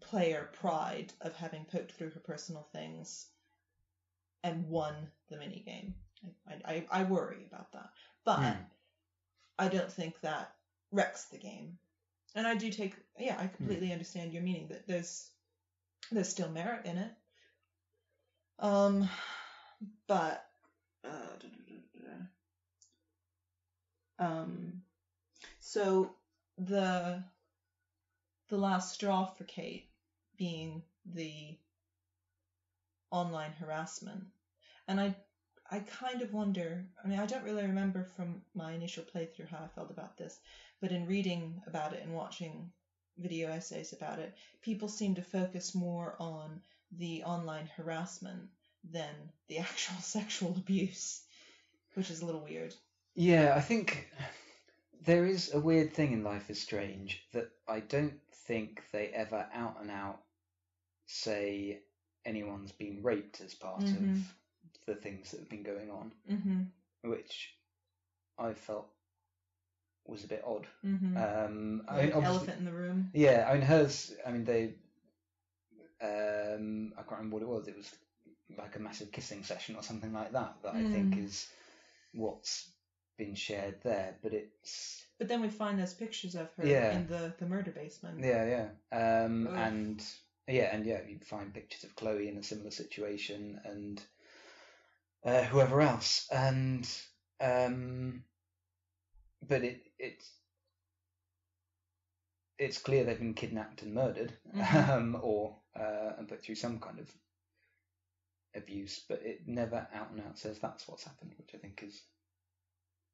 Speaker 2: player pride of having poked through her personal things and won the minigame. I, I, I worry about that. But
Speaker 3: Hmm.
Speaker 2: I don't think that wrecks the game. And I do take yeah, I completely understand your meaning that there's there's still merit in it. Um but uh, da, da, da, da. um so the the last straw for Kate being the online harassment. And I I kind of wonder, I mean I don't really remember from my initial playthrough how I felt about this, but in reading about it and watching video essays about it, people seem to focus more on the online harassment than the [LAUGHS] actual sexual abuse, which is a little weird.
Speaker 3: Yeah, I think there is a weird thing in Life is Strange that I don't think they ever out and out say anyone's been raped as part
Speaker 2: Mhm.
Speaker 3: of the things that have been going on,
Speaker 2: Mm-hmm.
Speaker 3: which I felt was a bit odd.
Speaker 2: Mm-hmm.
Speaker 3: Um, I mean,
Speaker 2: elephant in the room.
Speaker 3: Yeah, I mean hers. I mean they. Um, I can't remember what it was. It was like a massive kissing session or something like that. That I think
Speaker 2: Mm.
Speaker 3: is what's been shared there. But it's
Speaker 2: But then we find those pictures of her
Speaker 3: Yeah.
Speaker 2: in the, the murder basement.
Speaker 3: yeah, yeah, um, and yeah, and yeah, you find pictures of Chloe in a similar situation and uh, whoever else, and um, but it it's it's clear they've been kidnapped and murdered,
Speaker 2: Mhm. [LAUGHS]
Speaker 3: um, or uh, and put through some kind of abuse, but it never out and out says that's what's happened, which I think is,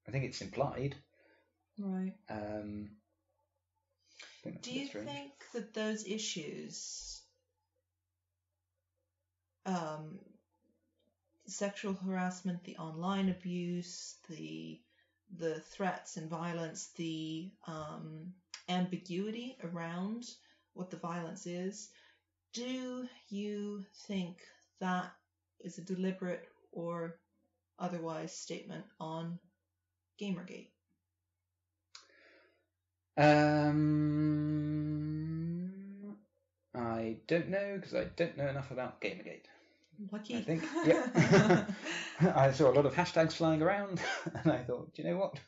Speaker 3: I think it's implied.
Speaker 2: Right.
Speaker 3: Um, I think that's
Speaker 2: Do you
Speaker 3: strange.
Speaker 2: think that those issues, um, sexual harassment, the online abuse, the the threats and violence, the um, ambiguity around what the violence is, do you think that is a deliberate or otherwise statement on Gamergate?
Speaker 3: Um, I don't know because I don't know enough about Gamergate.
Speaker 2: Lucky.
Speaker 3: I think, [LAUGHS] yeah. [LAUGHS] I saw a lot of hashtags flying around, [LAUGHS] and I thought, do you know what?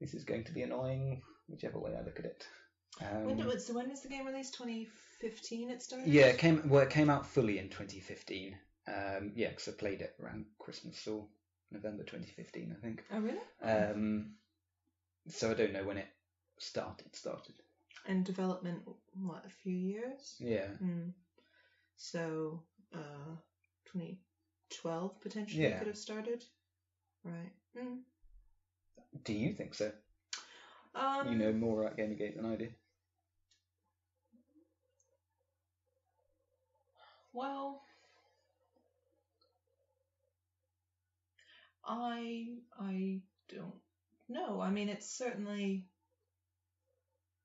Speaker 3: This is going to be annoying, whichever way I look at it. Um,
Speaker 2: When did, so when was the game released? 2015 it started?
Speaker 3: yeah, it came well, it came out fully in 2015. Um, yeah, because I played it around Christmas or November 2015, I think.
Speaker 2: Oh, really?
Speaker 3: Um, so I don't know when it started. Started.
Speaker 2: and development, what, a few years?
Speaker 3: Yeah.
Speaker 2: Mm. So, uh, 2012 potentially
Speaker 3: Yeah.
Speaker 2: could have started? Right. Mm.
Speaker 3: Do you think so?
Speaker 2: Um,
Speaker 3: You know more about Gamergate than I do.
Speaker 2: Well, I I don't know. I mean, it's certainly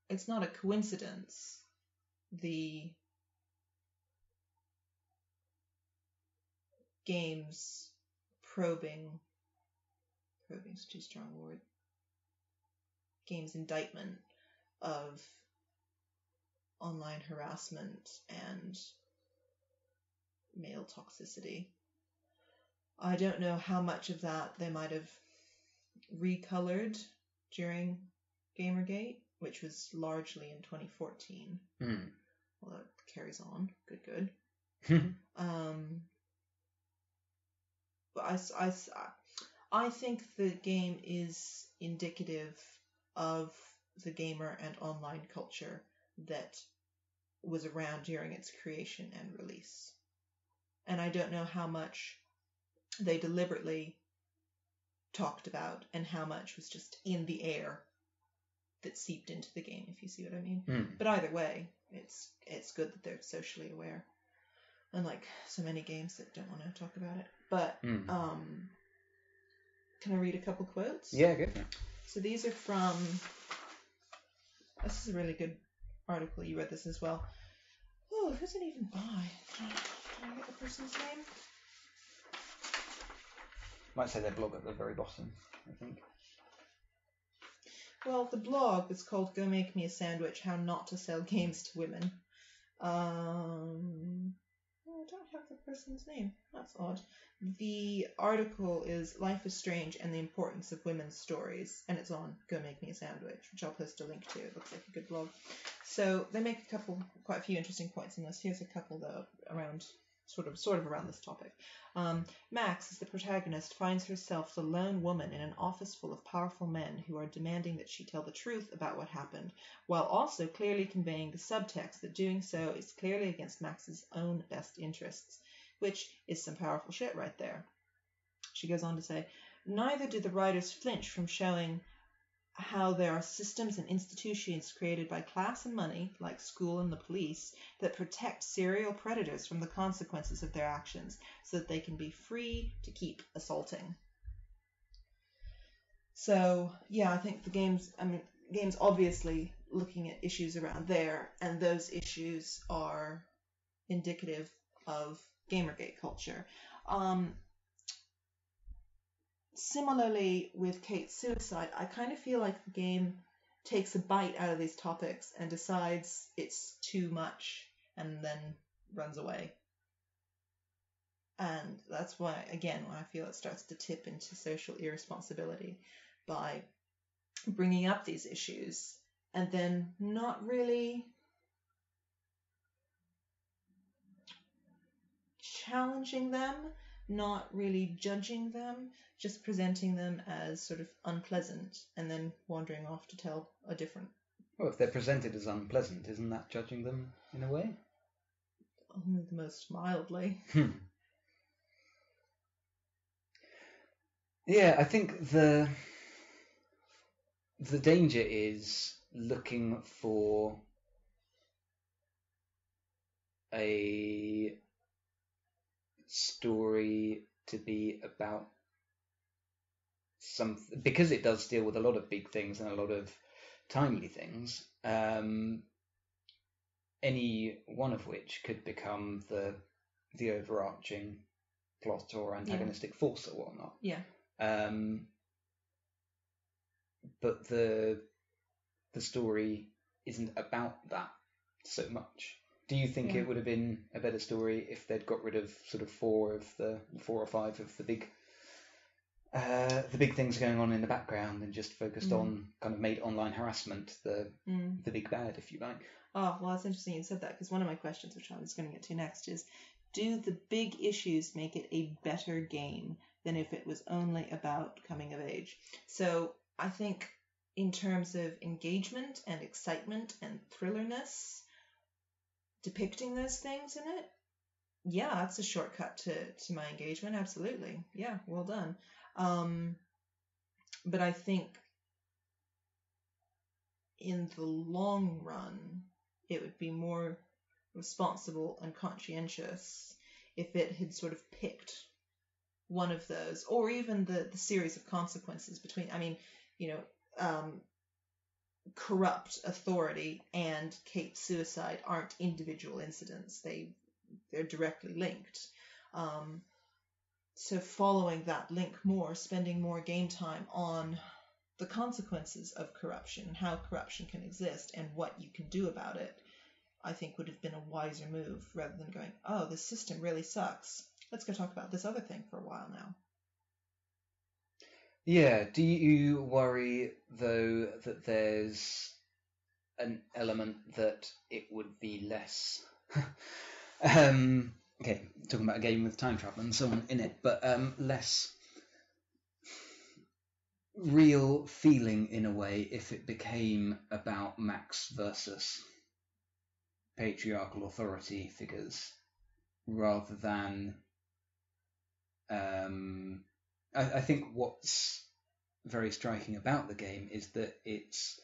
Speaker 2: it's not a coincidence. The game's probing probing's too strong a word. Game's indictment of online harassment and male toxicity. I don't know how much of that they might have recolored during Gamergate, which was largely in 2014.
Speaker 3: Mm.
Speaker 2: Well, that carries on. Good, good. [LAUGHS] Um, I, I I think the game is indicative of the gamer and online culture that was around during its creation and release. And I don't know how much they deliberately talked about and how much was just in the air that seeped into the game, if you see what I mean.
Speaker 3: Mm.
Speaker 2: But either way, it's it's good that they're socially aware. Unlike so many games that don't want to talk about it. But
Speaker 3: Mm.
Speaker 2: um can I read a couple quotes?
Speaker 3: Yeah, go for.
Speaker 2: So these are from this is a really good article. You read this as well. Oh, who's it even by? Can I get the person's name?
Speaker 3: Might say their blog at the very bottom, I think.
Speaker 2: Well, the blog is called "Go Make Me a Sandwich: How Not to Sell Games to Women." Um, I don't have the person's name. That's odd. The article is "Life is Strange and the Importance of Women's Stories," and it's on "Go Make Me a Sandwich," which I'll post a link to. It looks like a good blog. So they make a couple, quite a few interesting points in this. Here's a couple though around sort of sort of around this topic. Um, Max, as the protagonist, finds herself the lone woman in an office full of powerful men who are demanding that she tell the truth about what happened, while also clearly conveying the subtext that doing so is clearly against Max's own best interests, which is some powerful shit right there. She goes on to say, Neither do the writers flinch from showing how there are systems and institutions created by class and money, like school and the police, that protect serial predators from the consequences of their actions so that they can be free to keep assaulting. So, yeah, I think the game's I mean game's obviously looking at issues around there and those issues are indicative of gamergate culture. Um, similarly with Kate's suicide, I kind of feel like the game takes a bite out of these topics and decides it's too much and then runs away. And that's why, again, I feel it starts to tip into social irresponsibility by bringing up these issues and then not really challenging them, not really judging them, just presenting them as sort of unpleasant and then wandering off to tell a different,
Speaker 3: Well, if they're presented as unpleasant, isn't that judging them in a way?
Speaker 2: only the most mildly. [LAUGHS]
Speaker 3: Hmm. Yeah, I think the the danger is looking for a story to be about some because it does deal with a lot of big things and a lot of timely things. Um, any one of which could become the the overarching plot or antagonistic force or whatnot.
Speaker 2: Yeah.
Speaker 3: Um, but the the story isn't about that so much. Do you think
Speaker 2: Yeah.
Speaker 3: it would have been a better story if they'd got rid of sort of four of the four or five of the big uh, the big things going on in the background and just focused
Speaker 2: Mm.
Speaker 3: on kind of made online harassment the
Speaker 2: Mm.
Speaker 3: the big bad, if you like?
Speaker 2: Oh, well, that's interesting you said that because one of my questions, which I was going to get to next, is do the big issues make it a better game than if it was only about coming of age? So I think in terms of engagement and excitement and thrillerness, depicting those things in it, yeah, that's a shortcut to, to my engagement. Absolutely. Yeah, well done. Um, but I think in the long run, it would be more responsible and conscientious if it had sort of picked one of those, or even the, the series of consequences between, I mean, you know, um, corrupt authority and Kate's suicide aren't individual incidents. They they're directly linked. Um, so following that link more, spending more game time on the consequences of corruption, how corruption can exist, and what you can do about it, I think would have been a wiser move rather than going, oh, this system really sucks. Let's go talk about this other thing for a while now.
Speaker 3: Yeah. Do you worry though that there's an element that it would be less? [LAUGHS] um, okay, talking about a game with time travel and so on in it, but um, less real feeling in a way if it became about Max versus patriarchal authority figures rather than um, I, I think what's very striking about the game is that it's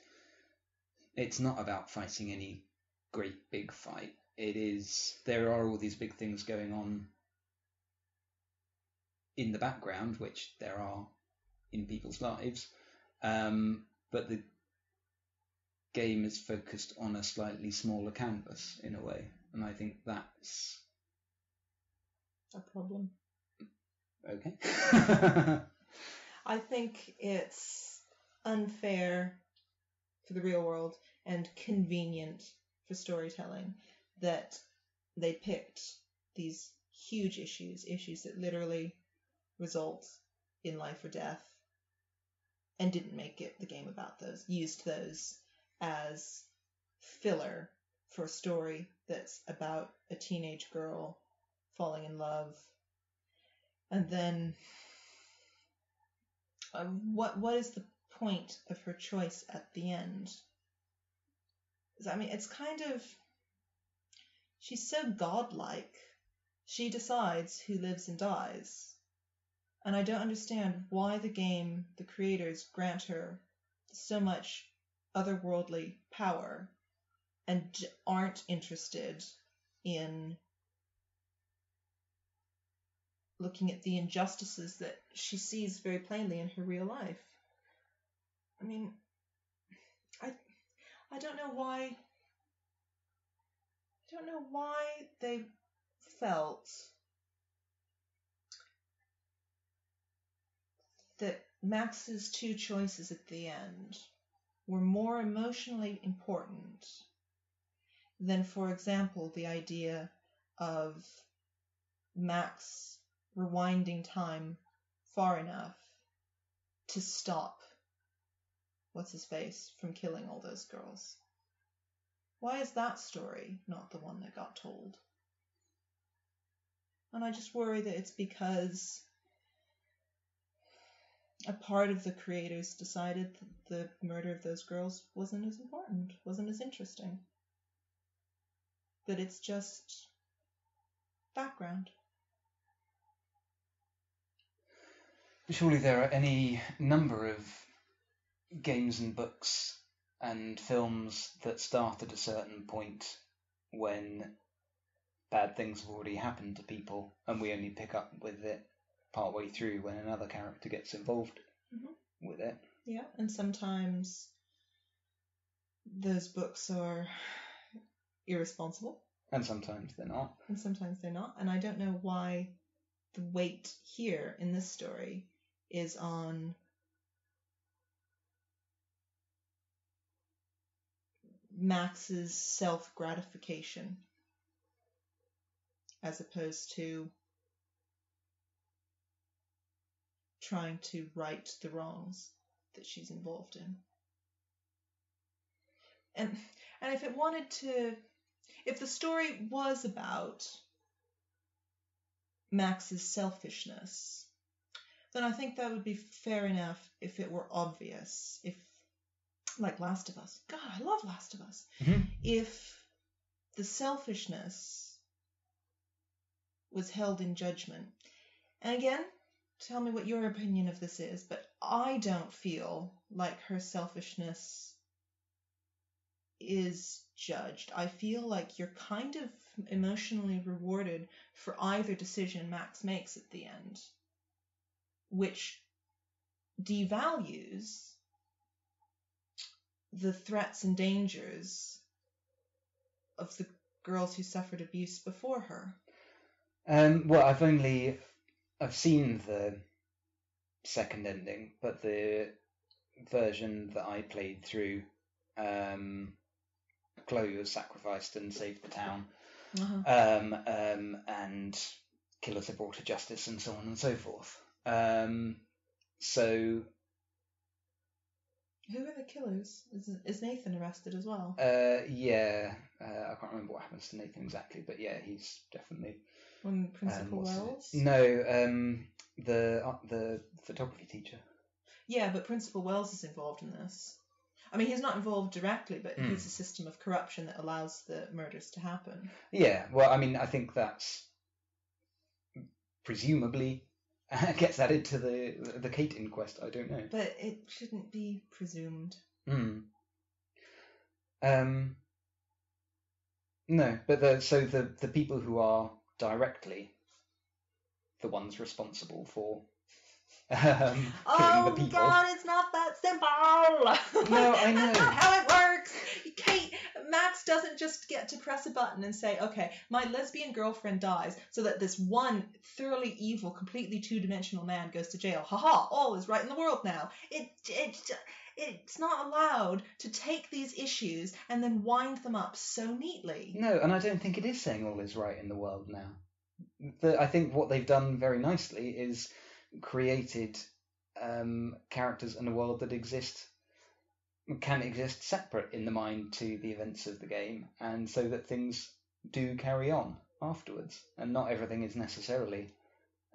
Speaker 3: it's not about fighting any great big fight. It is there are all these big things going on in the background, which there are in people's lives, um, but the game is focused on a slightly smaller canvas in a way, and I think that's
Speaker 2: A problem.
Speaker 3: Okay. [LAUGHS]
Speaker 2: I think it's unfair for the real world and convenient for storytelling that they picked these huge issues, issues that literally result in life or death, and didn't make it the game about those, used those as filler for a story that's about a teenage girl falling in love. And then um, what what is the point of her choice at the end? I mean, it's kind of she's so godlike. She decides who lives and dies. And I don't understand why the game, the creators grant her so much otherworldly power and aren't interested in looking at the injustices that she sees very plainly in her real life. I mean, I I don't know why I don't know why they felt that Max's two choices at the end were more emotionally important than, for example, the idea of Max rewinding time far enough to stop what's his face from killing all those girls. Why is that story not the one that got told? And I just worry that it's because a part of the creators decided that the murder of those girls wasn't as important, wasn't as interesting. That it's just background.
Speaker 3: Surely there are any number of games and books and films that start at a certain point when bad things have already happened to people and we only pick up with it partway through when another character gets involved
Speaker 2: Mhm.
Speaker 3: with it.
Speaker 2: Yeah, and sometimes those books are irresponsible,
Speaker 3: And sometimes they're not.
Speaker 2: and sometimes they're not. And I don't know why the weight here in this story is on Max's self gratification as opposed to trying to right the wrongs that she's involved in. And and if it wanted to if the story was about Max's selfishness, then I think that would be fair enough if it were obvious. If like Last of Us. God, I love Last of Us.
Speaker 3: Mhm.
Speaker 2: If the selfishness was held in judgment. And again, tell me what your opinion of this is, but I don't feel like her selfishness is judged. I feel like you're kind of emotionally rewarded for either decision Max makes at the end, which devalues the threats and dangers of the girls who suffered abuse before her.
Speaker 3: Um, well, I've only I've seen the second ending, but the version that I played through um, Chloe was sacrificed and saved the town,
Speaker 2: Uh-huh.
Speaker 3: um, um, and killers are brought to justice, and so on and so forth. Um, so
Speaker 2: Who are the killers? Is, is Nathan arrested as well?
Speaker 3: uh, yeah, uh, I can't remember what happens to Nathan exactly, but yeah, he's definitely
Speaker 2: When
Speaker 3: um,
Speaker 2: Principal
Speaker 3: what's his-
Speaker 2: Wells?
Speaker 3: No, um, the uh, the photography teacher.
Speaker 2: Yeah, but Principal Wells is involved in this. I mean, he's not involved directly, but
Speaker 3: Hmm.
Speaker 2: he's a system of corruption that allows the murders to happen.
Speaker 3: Yeah, well, I mean, I think that's presumably [LAUGHS] gets added to the the Kate inquest. I don't know.
Speaker 2: But it shouldn't be presumed.
Speaker 3: Hmm. Um. No, but the so the the people who are directly the ones responsible for [LAUGHS] um,
Speaker 2: Oh
Speaker 3: the people.
Speaker 2: God, it's not that simple.
Speaker 3: No, I [LAUGHS] know.
Speaker 2: That's not how it works. Kate, Max doesn't just get to press a button and say, "Okay, my lesbian girlfriend dies," so that this one thoroughly evil, completely two-dimensional man goes to jail. Haha! All is right in the world now. It it. It's not allowed to take these issues and then wind them up so neatly.
Speaker 3: No, and I don't think it is saying all is right in the world now. The, I think what they've done very nicely is created um, characters in a world that exist can exist separate in the mind to the events of the game, and so that things do carry on afterwards, and not everything is necessarily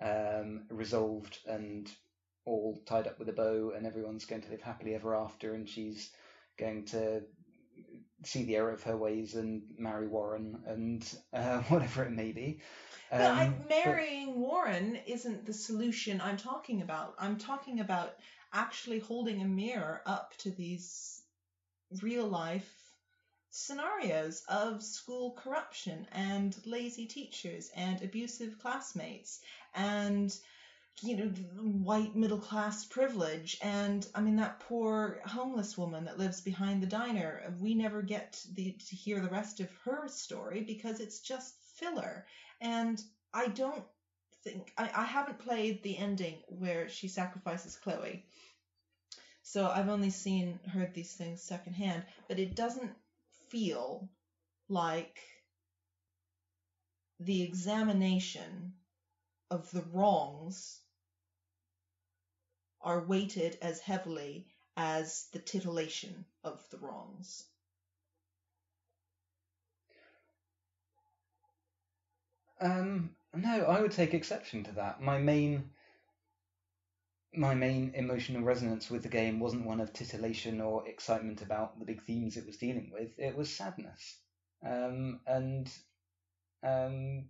Speaker 3: um, resolved and all tied up with a bow, and everyone's going to live happily ever after, and she's going to see the error of her ways and marry Warren and uh, [LAUGHS] whatever it may be.
Speaker 2: But I,
Speaker 3: Um, but-
Speaker 2: marrying Warren isn't the solution I'm talking about. I'm talking about actually holding a mirror up to these real life scenarios of school corruption and lazy teachers and abusive classmates and you know white middle class privilege and i mean that poor homeless woman that lives behind the diner we never get the, to hear the rest of her story because it's just filler and I don't think I, I haven't played the ending where she sacrifices Chloe. So I've only seen heard these things secondhand, but it doesn't feel like the examination of the wrongs are weighted as heavily as the titillation of the wrongs.
Speaker 3: Um, no, I would take exception to that. My main, my main emotional resonance with the game wasn't one of titillation or excitement about the big themes it was dealing with. It was sadness, um, and um,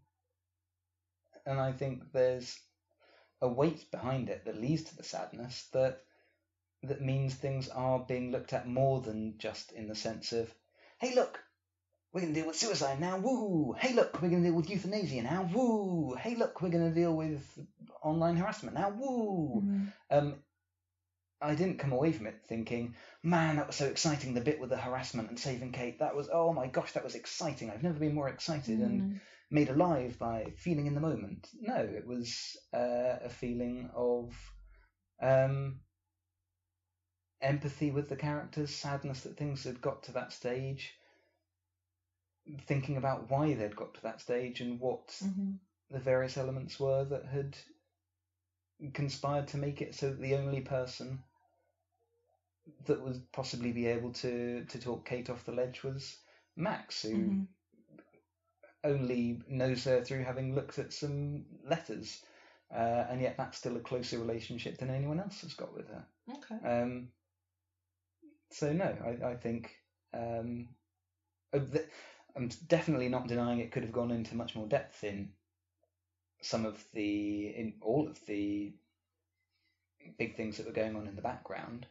Speaker 3: and I think there's a weight behind it that leads to the sadness that that means things are being looked at more than just in the sense of, hey, look, we're going to deal with suicide now. Woo! Hey, look, we're going to deal with euthanasia now. Woo! Hey, look, we're going to deal with online harassment now. Woo! Um, I didn't come away from it thinking, man, that was so exciting. The bit with the harassment and saving Kate, that was, oh my gosh, that was exciting. I've never been more excited and made alive by feeling in the moment. No, it was uh, a feeling of um, empathy with the characters, sadness that things had got to that stage, thinking about why they'd got to that stage and what
Speaker 2: Mhm.
Speaker 3: the various elements were that had conspired to make it so that the only person that would possibly be able to, to talk Kate off the ledge was Max, who
Speaker 2: Mhm.
Speaker 3: Only knows her through having looked at some letters, uh, and yet that's still a closer relationship than anyone else has got with her.
Speaker 2: Okay.
Speaker 3: Um, so no, I, I think um, I'm definitely not denying it could have gone into much more depth in some of the in all of the big things that were going on in the background.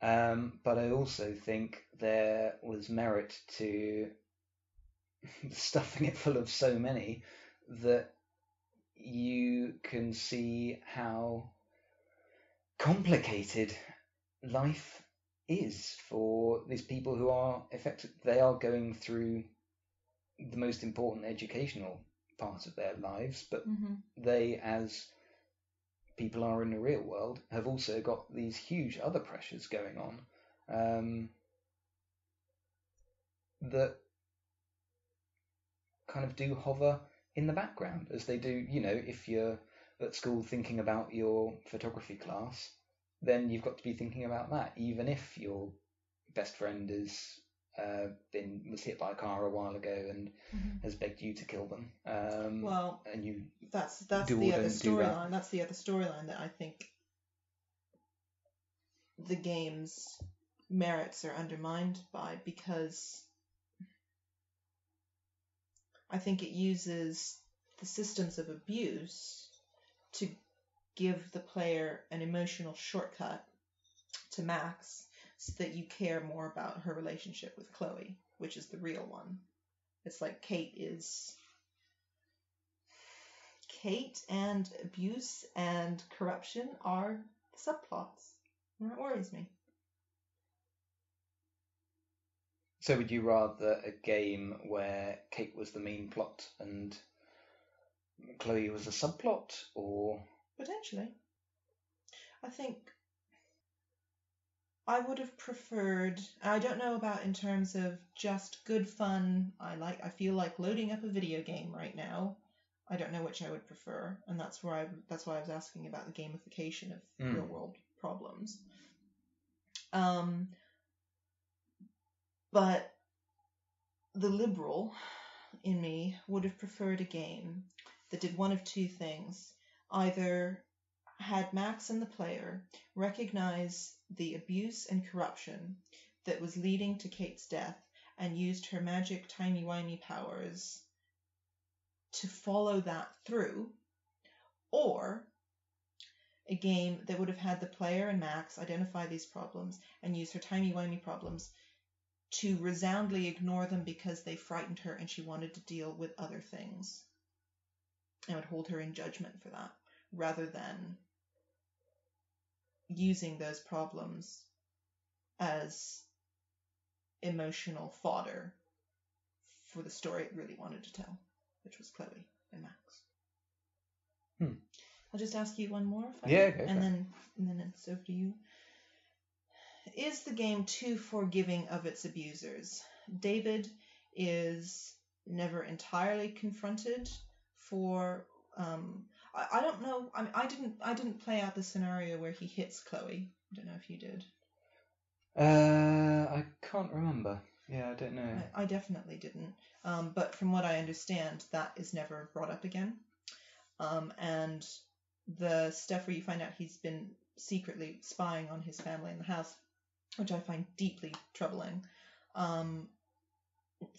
Speaker 3: Um, but I also think there was merit to [LAUGHS] stuffing it full of so many that you can see how complicated life is for these people who are effective. They are going through the most important educational part of their lives, but
Speaker 2: Mhm.
Speaker 3: they, as people are in the real world, have also got these huge other pressures going on. Um, that kind of do hover in the background as they do, you know, if you're at school thinking about your photography class, then you've got to be thinking about that, even if your best friend is uh, been was hit by a car a while ago and has begged you to kill them. Um,
Speaker 2: Well,
Speaker 3: and you
Speaker 2: that's that's the other
Speaker 3: don't that.
Speaker 2: storyline. That's the other storyline that I think the game's merits are undermined by because I think it uses the systems of abuse to give the player an emotional shortcut to Max so that you care more about her relationship with Chloe, which is the real one. It's like Kate is Kate and abuse and corruption are subplots. And that worries me.
Speaker 3: So would you rather a game where Kate was the main plot and Chloe was a subplot, or
Speaker 2: Potentially. I think I would have preferred I don't know about in terms of just good fun. I like I feel like loading up a video game right now. I don't know which I would prefer, and that's where I that's why I was asking about the gamification of
Speaker 3: Mm.
Speaker 2: real world problems. Um but the liberal in me would have preferred a game that did one of two things. Either had Max and the player recognize the abuse and corruption that was leading to Kate's death and used her magic timey-wimey powers to follow that through, or a game that would have had the player and Max identify these problems and use her timey-wimey problems to resoundly ignore them because they frightened her and she wanted to deal with other things. I would hold her in judgment for that rather than using those problems as emotional fodder for the story it really wanted to tell, which was Chloe and Max.
Speaker 3: Hmm.
Speaker 2: I'll just ask you one more, if I
Speaker 3: Yeah, for
Speaker 2: and
Speaker 3: it.
Speaker 2: then and then it's over to you. Is the game too forgiving of its abusers? David is never entirely confronted for um, I, I don't know. I, mean, I didn't. I didn't play out the scenario where he hits Chloe. I don't know if you did.
Speaker 3: uh, I can't remember. Yeah, I don't know.
Speaker 2: I, I definitely didn't. Um, but from what I understand, that is never brought up again. Um, and the stuff where you find out he's been secretly spying on his family in the house, which I find deeply troubling. Um,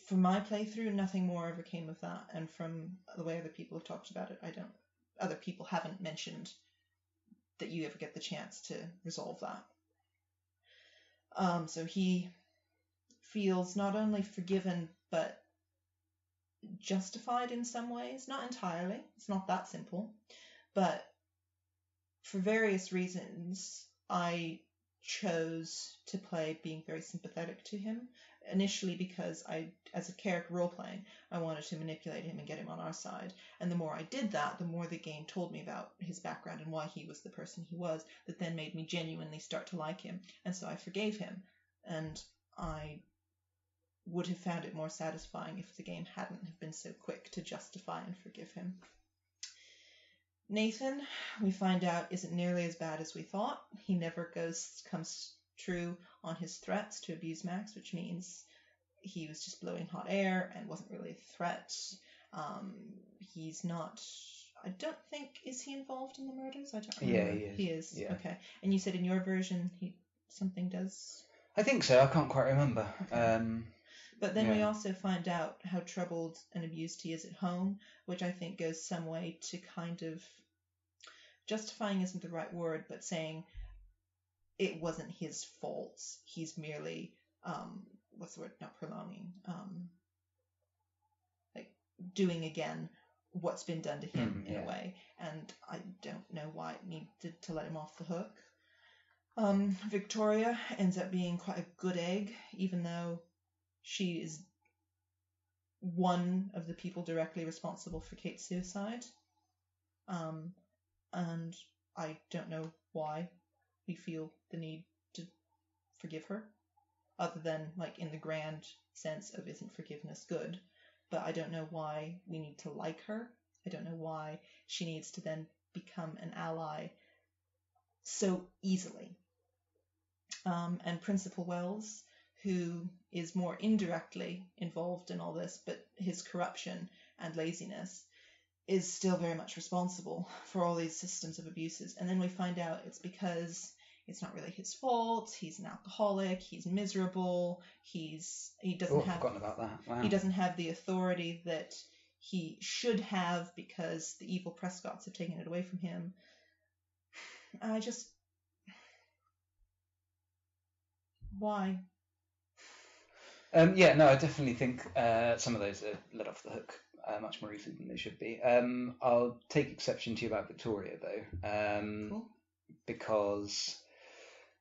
Speaker 2: from my playthrough, nothing more ever came of that, and from the way other people have talked about it, I don't. Other people haven't mentioned that you ever get the chance to resolve that. Um, so he feels not only forgiven but justified in some ways. Not entirely. It's not that simple, but for various reasons, I chose to play being very sympathetic to him. Initially, because I, as a character role playing, I wanted to manipulate him and get him on our side. And the more I did that, the more the game told me about his background and why he was the person he was, that then made me genuinely start to like him. And so I forgave him. And I would have found it more satisfying if the game hadn't have been so quick to justify and forgive him. Nathan, we find out, isn't nearly as bad as we thought. He never goes comes true on his threats to abuse Max, which means he was just blowing hot air and wasn't really a threat. Um, he's not. I don't think is he involved in the murders. I don't Remember.
Speaker 3: Yeah, he is.
Speaker 2: He is.
Speaker 3: Yeah.
Speaker 2: Okay. And you said in your version he something does
Speaker 3: I think so. I can't quite remember.
Speaker 2: Okay.
Speaker 3: Um,
Speaker 2: But then we also find out how troubled and abused he is at home, which I think goes some way to kind of justifying isn't the right word, but saying it wasn't his fault. He's merely um, what's the word? Not prolonging. Um, like doing again what's been done to him
Speaker 3: Mm,
Speaker 2: in
Speaker 3: yeah.
Speaker 2: a way, and I don't know why it needed to let him off the hook. Um, Victoria ends up being quite a good egg, even though she is one of the people directly responsible for Kate's suicide. Um, and I don't know why we feel the need to forgive her. other than like in the grand sense of isn't forgiveness good. But I don't know why we need to like her. I don't know why she needs to then become an ally so easily. Um, and Principal Wells, who is more indirectly involved in all this, but his corruption and laziness is still very much responsible for all these systems of abuses. And then we find out it's because it's not really his fault. He's an alcoholic. He's miserable. He's he doesn't
Speaker 3: Oh,
Speaker 2: have
Speaker 3: forgotten about that. Wow.
Speaker 2: he doesn't have the authority that he should have because the evil Prescotts have taken it away from him. I just why?
Speaker 3: Um, yeah, no, I definitely think uh, some of those are let off the hook uh, much more easily than they should be. Um, I'll take exception to you about Victoria though, um,
Speaker 2: Cool.
Speaker 3: because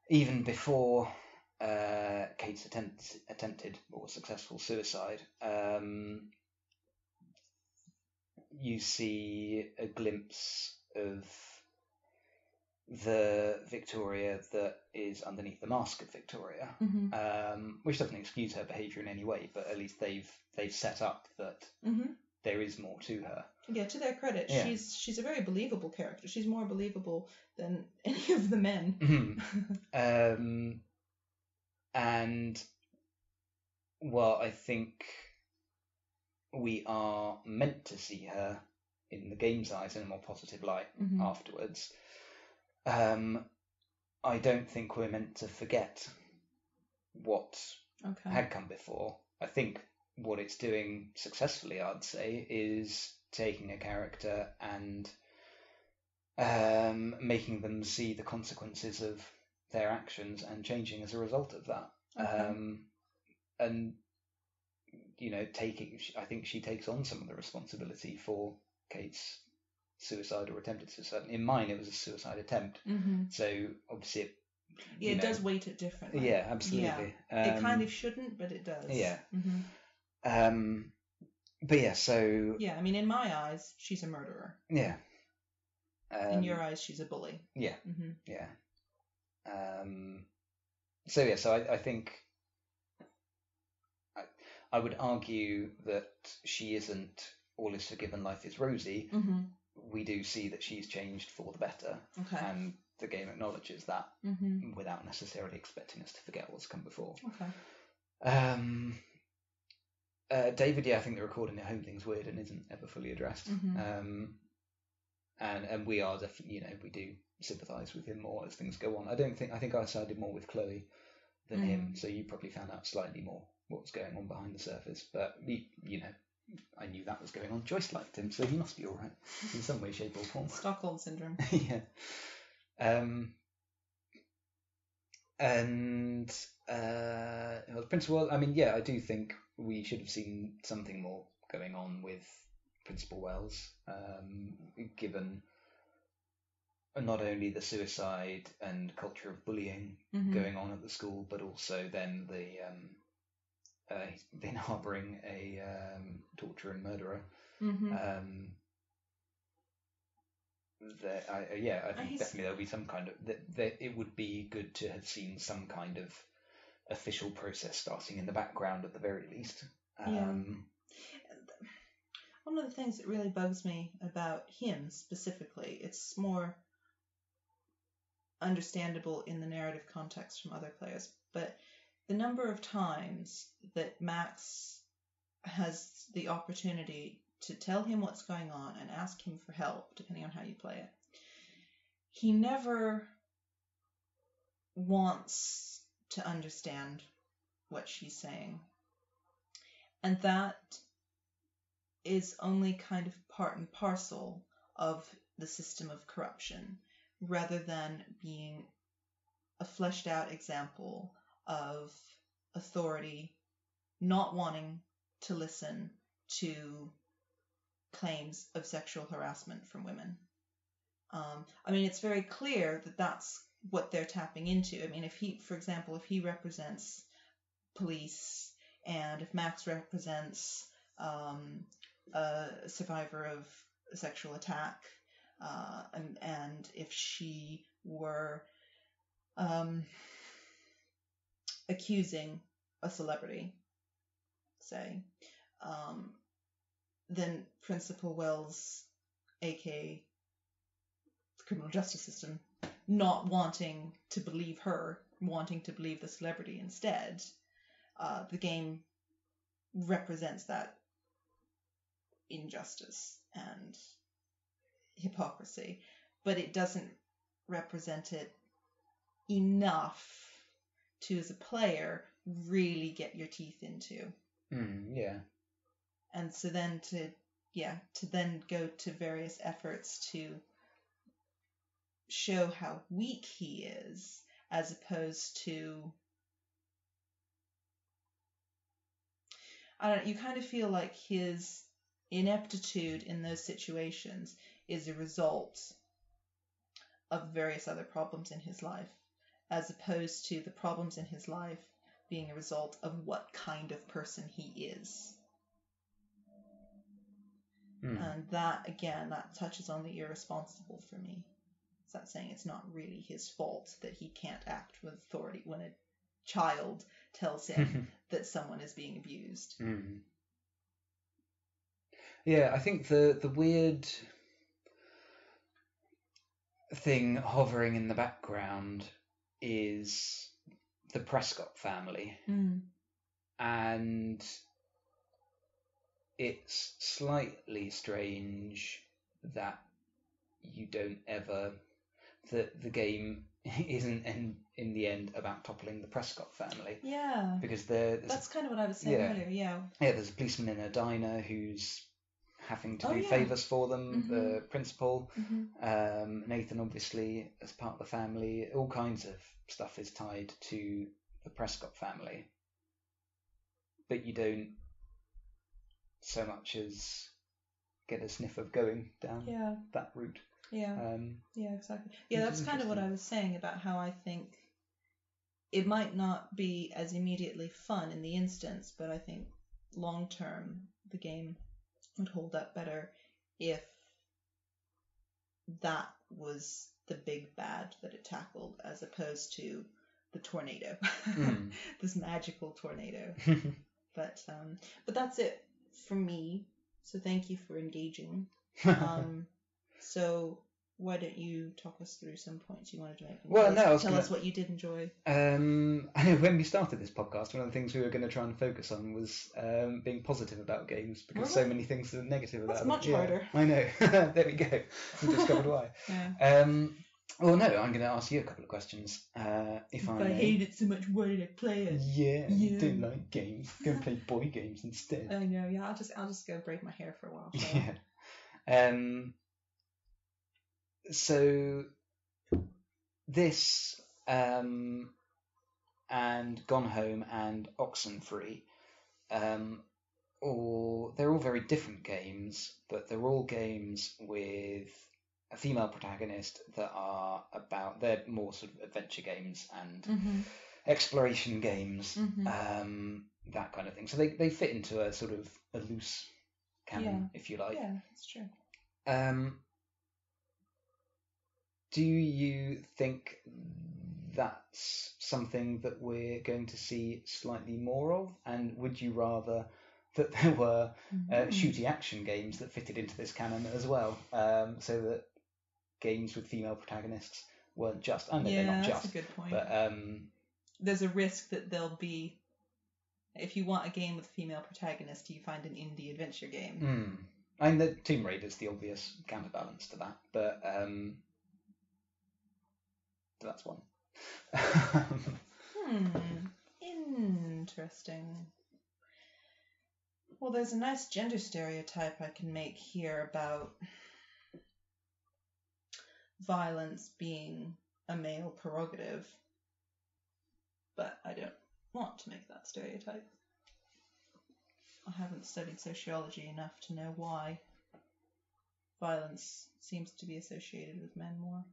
Speaker 3: even before uh, Kate's attempt, attempted or successful suicide, um, you see a glimpse of the Victoria that is underneath the mask of Victoria
Speaker 2: Mm-hmm.
Speaker 3: um, which doesn't excuse her behaviour in any way, but at least they've they've set up that
Speaker 2: Mm-hmm.
Speaker 3: there is more to her.
Speaker 2: Yeah, to their credit,
Speaker 3: Yeah.
Speaker 2: she's she's a very believable character. She's more believable than [LAUGHS] any of the men.
Speaker 3: Mhm. [LAUGHS] um, and well, I think we are meant to see her in the game's eyes in a more positive light
Speaker 2: Mhm.
Speaker 3: afterwards. Um, I don't think we're meant to forget what
Speaker 2: Okay.
Speaker 3: had come before. I think what it's doing successfully, I'd say, is taking a character and um, making them see the consequences of their actions and changing as a result of that.
Speaker 2: Okay.
Speaker 3: Um, and you know, taking, I think she takes on some of the responsibility for Kate's suicide or attempted suicide. In mine, it was a suicide attempt.
Speaker 2: mm-hmm.
Speaker 3: So obviously, it,
Speaker 2: Yeah, it
Speaker 3: know,
Speaker 2: does weight it differently.
Speaker 3: Yeah, absolutely.
Speaker 2: it
Speaker 3: Um,
Speaker 2: kind of shouldn't, but it does.
Speaker 3: yeah.
Speaker 2: hmm
Speaker 3: Um, but yeah, so
Speaker 2: Yeah, I mean, in my eyes, she's a murderer.
Speaker 3: yeah. Um,
Speaker 2: in your eyes, she's a bully.
Speaker 3: yeah,
Speaker 2: hmm
Speaker 3: yeah. Um, so yeah, so I, I think I, I would argue that she isn't all is forgiven, life is rosy.
Speaker 2: hmm
Speaker 3: We do see that she's changed for the better,
Speaker 2: Okay.
Speaker 3: and the game acknowledges that
Speaker 2: hmm
Speaker 3: without necessarily expecting us to forget what's come before.
Speaker 2: Okay.
Speaker 3: Um, uh, David, yeah, I think the recording at home thing's weird and isn't ever fully addressed.
Speaker 2: Mhm.
Speaker 3: Um, and and we are definitely, you know, we do sympathise with him more as things go on. I don't think I think I sided more with Chloe than him, so you probably found out slightly more what was going on behind the surface. But we, you know, I knew that was going on. Joyce liked him, so he must be all right in some way, shape, or form. [LAUGHS]
Speaker 2: Stockholm syndrome. [LAUGHS]
Speaker 3: yeah. Um, and uh, well, Principal, I mean, yeah, I do think we should have seen something more going on with Principal Wells, um, given not only the suicide and culture of bullying
Speaker 2: Mhm.
Speaker 3: going on at the school, but also then the um, uh, he's been [LAUGHS] harbouring a um, torturer and murderer.
Speaker 2: hmm
Speaker 3: Um, that I, uh, yeah, I think
Speaker 2: he's-
Speaker 3: definitely there'll be some kind of that, that. It would be good to have seen some kind of official process starting in the background at the very least.
Speaker 2: Yeah.
Speaker 3: Um,
Speaker 2: One of the things that really bugs me about him specifically, it's more understandable in the narrative context from other players, but the number of times that Max has the opportunity to tell him what's going on and ask him for help, depending on how you play it, he never wants to understand what she's saying. And that is only kind of part and parcel of the system of corruption rather than being a fleshed out example of authority not wanting to listen to claims of sexual harassment from women. Um, I mean, it's very clear that that's what they're tapping into. I mean, if he, for example, if he represents police and if Max represents um, a survivor of sexual attack, uh, and, and if she were um, accusing a celebrity, say, um, then Principal Wells, aka the criminal justice system, not wanting to believe her, wanting to believe the celebrity instead, uh, the game represents that injustice and hypocrisy, but it doesn't represent it enough to, as a player, really get your teeth into.
Speaker 3: Mm, yeah.
Speaker 2: And so then to, yeah, to then go to various efforts to show how weak he is, as opposed to. I don't know, you kind of feel like his ineptitude in those situations is a result of various other problems in his life, as opposed to the problems in his life being a result of what kind of person he is.
Speaker 3: Mm.
Speaker 2: And that, again, that touches on the irresponsible for me. It's not saying it's not really his fault that he can't act with authority when a child tells him [LAUGHS] that someone is being abused.
Speaker 3: Mm. Yeah, I think the the weird thing hovering in the background is the Prescott family,
Speaker 2: Mm.
Speaker 3: and it's slightly strange that you don't ever that the game [LAUGHS] isn't in in the end about toppling the Prescott family
Speaker 2: Yeah.
Speaker 3: because there
Speaker 2: That's kind of what I was saying
Speaker 3: Yeah.
Speaker 2: earlier, yeah.
Speaker 3: yeah, there's a policeman in a diner who's having to
Speaker 2: Oh,
Speaker 3: do
Speaker 2: yeah.
Speaker 3: favours for them.
Speaker 2: Mhm.
Speaker 3: The principal,
Speaker 2: hmm
Speaker 3: um, Nathan, obviously, as part of the family. All kinds of stuff is tied to the Prescott family, but you don't so much as get a sniff of going down
Speaker 2: Yeah,
Speaker 3: that route.
Speaker 2: yeah.
Speaker 3: Um,
Speaker 2: Yeah, exactly. Yeah, that's kind of what I was saying about how I think it might not be as immediately fun in the instance, but I think long term the game would hold up better if that was the big bad that it tackled as opposed to the tornado.
Speaker 3: Mm. [LAUGHS]
Speaker 2: this magical tornado. [LAUGHS] But um but that's it for me. So thank you for engaging. [LAUGHS] Um, so why don't you talk us through some points you wanted to make?
Speaker 3: Well, no, I
Speaker 2: tell
Speaker 3: gonna-
Speaker 2: us what you did enjoy.
Speaker 3: Um, [LAUGHS] I know when we started this podcast, one of the things we were going to try and focus on was um, being positive about games because
Speaker 2: Were
Speaker 3: so many things are negative about
Speaker 2: That's much
Speaker 3: Yeah,
Speaker 2: harder.
Speaker 3: I know. [LAUGHS] there we go. We discovered why. [LAUGHS]
Speaker 2: Yeah.
Speaker 3: Um, well, no, I'm going to ask you a couple of questions, uh, if I
Speaker 2: If I
Speaker 3: may.
Speaker 2: hate it so much, why did I play it?
Speaker 3: Yeah, you
Speaker 2: Yeah.
Speaker 3: don't like games. Go play boy games instead.
Speaker 2: I know. Yeah, I'll just I'll just go braid my hair for a while. I?
Speaker 3: Yeah. Um. So this um and Gone Home and Oxenfree um all they're all very different games, but they're all games with a female protagonist that are about they're more sort of adventure games and
Speaker 2: Mhm.
Speaker 3: exploration games
Speaker 2: Mhm.
Speaker 3: um, that kind of thing. So they, they fit into a sort of a loose canon, if you like.
Speaker 2: yeah, that's true.
Speaker 3: Um, do you think that's something that we're going to see slightly more of? And would you rather that there were uh,
Speaker 2: Mhm.
Speaker 3: shooty action games that fitted into this canon as well, um, so that games with female protagonists weren't just, I know
Speaker 2: yeah,
Speaker 3: they're not
Speaker 2: that's
Speaker 3: just,
Speaker 2: a good point.
Speaker 3: but um,
Speaker 2: There's a risk that there'll be. If you want a game with a female protagonist, you find an indie adventure game.
Speaker 3: Hmm. I mean, the Tomb Raider's the obvious counterbalance to that, but um, that's one.
Speaker 2: Hmm. Interesting. Well, there's a nice gender stereotype I can make here about violence being a male prerogative, but I don't want to make that stereotype. I haven't studied sociology enough to know why violence seems to be associated with men more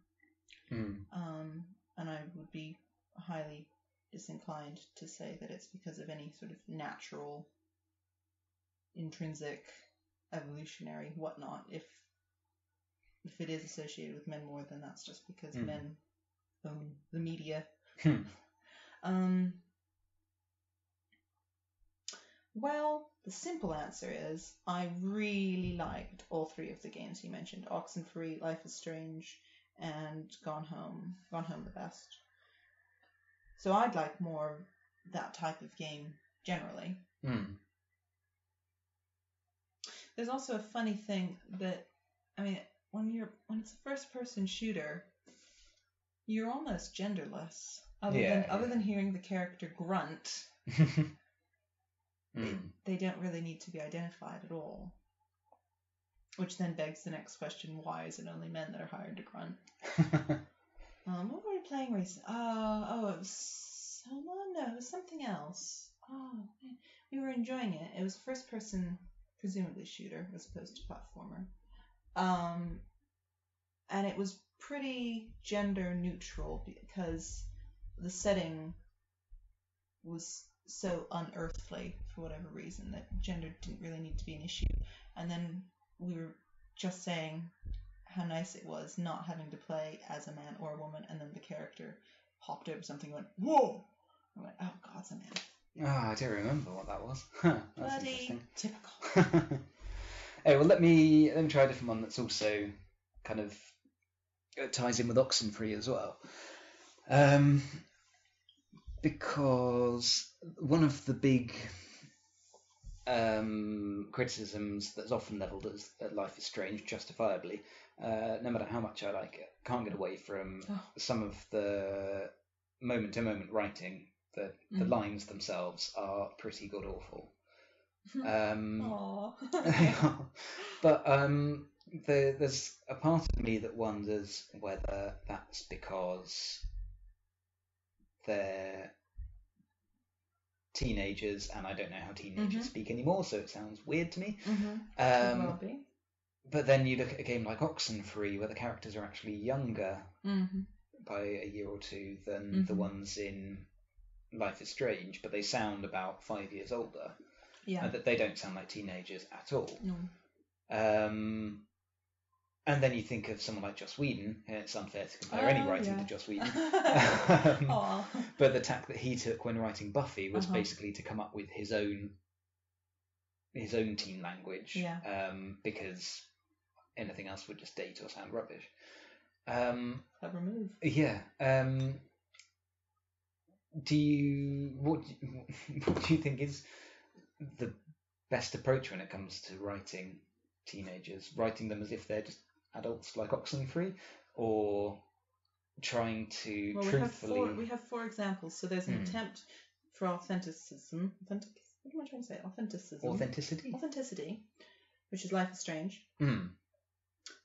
Speaker 3: Hmm.
Speaker 2: um, and I would be highly disinclined to say that it's because of any sort of natural, intrinsic, evolutionary whatnot. If if it is associated with men more, then that's just because
Speaker 3: Hmm.
Speaker 2: men own the media.
Speaker 3: Hmm. [LAUGHS]
Speaker 2: Um, Well, the simple answer is I really liked all three of the games you mentioned Oxenfree, Life is Strange, and Gone Home. Gone Home the best. So I'd like more of that type of game generally.
Speaker 3: Mm.
Speaker 2: There's also a funny thing that, I mean, when you're when it's a first person shooter, you're almost genderless. Other
Speaker 3: Yeah,
Speaker 2: than other than hearing the character grunt, [LAUGHS]
Speaker 3: Mm.
Speaker 2: they don't really need to be identified at all. Which then begs the next question: Why is it only men that are hired to grunt? [LAUGHS] Um, what were we playing recently? Uh, oh, it was someone? No, it was something else. Oh, man. we were enjoying it. It was first person, presumably shooter, as opposed to platformer. Um, and it was pretty gender neutral because the setting was so unearthly for whatever reason that gender didn't really need to be an issue. And then we were just saying how nice it was not having to play as a man or a woman, and then the character hopped over something and went, Whoa! I went, Oh, God, it's a man.
Speaker 3: Ah, I don't remember what that was. Huh, [LAUGHS] that's
Speaker 2: Bloody typical. [LAUGHS]
Speaker 3: hey, well, let me let me try a different one that's also kind of uh, ties in with Oxenfree as well. Um, because one of the big um, criticisms that's often levelled at, Life is Strange, justifiably, uh, no matter how much I like it, can't get away from
Speaker 2: Oh.
Speaker 3: some of the moment to moment writing. The, the
Speaker 2: Mm.
Speaker 3: lines themselves are pretty god awful. [LAUGHS] Um, [LAUGHS] but um, the, there's a part of me that wonders whether that's because they're teenagers, and I don't know how teenagers
Speaker 2: Mhm.
Speaker 3: speak anymore, so it sounds weird to me.
Speaker 2: mm-hmm.
Speaker 3: Um, but then you look at a game like Oxenfree, where the characters are actually younger
Speaker 2: Mm-hmm.
Speaker 3: by a year or two than the
Speaker 2: Mhm.
Speaker 3: ones in Life is Strange, but they sound about five years older.
Speaker 2: Yeah.
Speaker 3: And that they don't sound like teenagers at all.
Speaker 2: no.
Speaker 3: Um, and then you think of someone like Joss Whedon, and it's unfair to compare any
Speaker 2: Oh,
Speaker 3: writing
Speaker 2: yeah.
Speaker 3: to Joss Whedon. [LAUGHS]
Speaker 2: Aw.
Speaker 3: but the tack that he took when writing Buffy was
Speaker 2: Uh-huh.
Speaker 3: basically to come up with his own his own teen language,
Speaker 2: Yeah.
Speaker 3: um, because anything else would just date or sound rubbish. Um,
Speaker 2: Clever move.
Speaker 3: yeah. Um, do you what [LAUGHS] what do you think is the best approach when it comes to writing teenagers? Writing them as if they're just adults like Oxenfree, or trying to
Speaker 2: Well, we have four. We have four examples. So there's an
Speaker 3: Hmm.
Speaker 2: attempt for authenticism. Authentic. What am I trying to say? Authenticism.
Speaker 3: Authenticity.
Speaker 2: Authenticity, which is Life is Strange.
Speaker 3: Mm.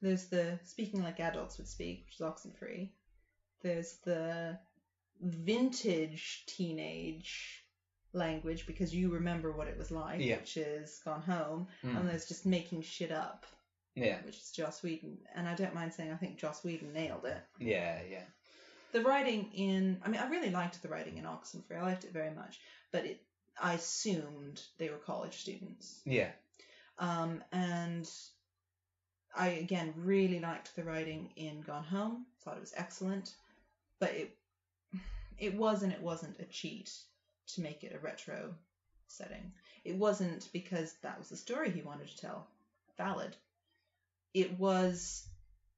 Speaker 2: There's the speaking like adults would speak, which is Oxenfree. There's the vintage teenage language because you remember what it was like,
Speaker 3: Yeah.
Speaker 2: which is Gone Home.
Speaker 3: Mm.
Speaker 2: And there's just making shit up,
Speaker 3: Yeah,
Speaker 2: which is Joss Whedon. And I don't mind saying I think Joss Whedon nailed it.
Speaker 3: yeah, yeah.
Speaker 2: The writing in, I mean, I really liked the writing in Oxenfree. I liked it very much, but it, I assumed they were college students.
Speaker 3: Yeah.
Speaker 2: Um, and I again really liked the writing in Gone Home. Thought it was excellent, but it it was and it wasn't a cheat to make it a retro setting. It wasn't because that was the story he wanted to tell. Valid. It was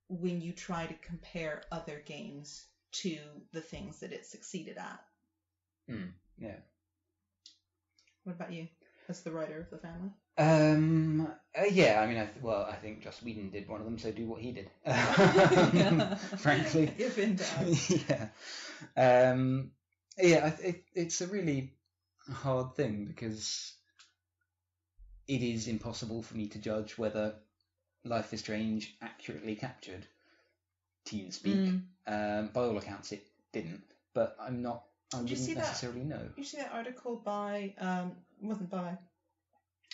Speaker 2: when you try to compare other games to the things that it succeeded at.
Speaker 3: Mm, yeah.
Speaker 2: What about you, as the writer of the family?
Speaker 3: Um. uh, yeah. I mean, I th- well, I think Joss Whedon did one of them, so do what he did. [LAUGHS] [LAUGHS] Frankly. [LAUGHS]
Speaker 2: if in doubt.
Speaker 3: yeah. Um. Yeah. I th- it, it's a really hard thing because it is impossible for me to judge whether Life is Strange accurately captured teen speak.
Speaker 2: Mm.
Speaker 3: Um. By all accounts, it didn't. But I'm not. I
Speaker 2: Did
Speaker 3: wouldn't
Speaker 2: see that?
Speaker 3: necessarily know.
Speaker 2: You see that article by um wasn't by,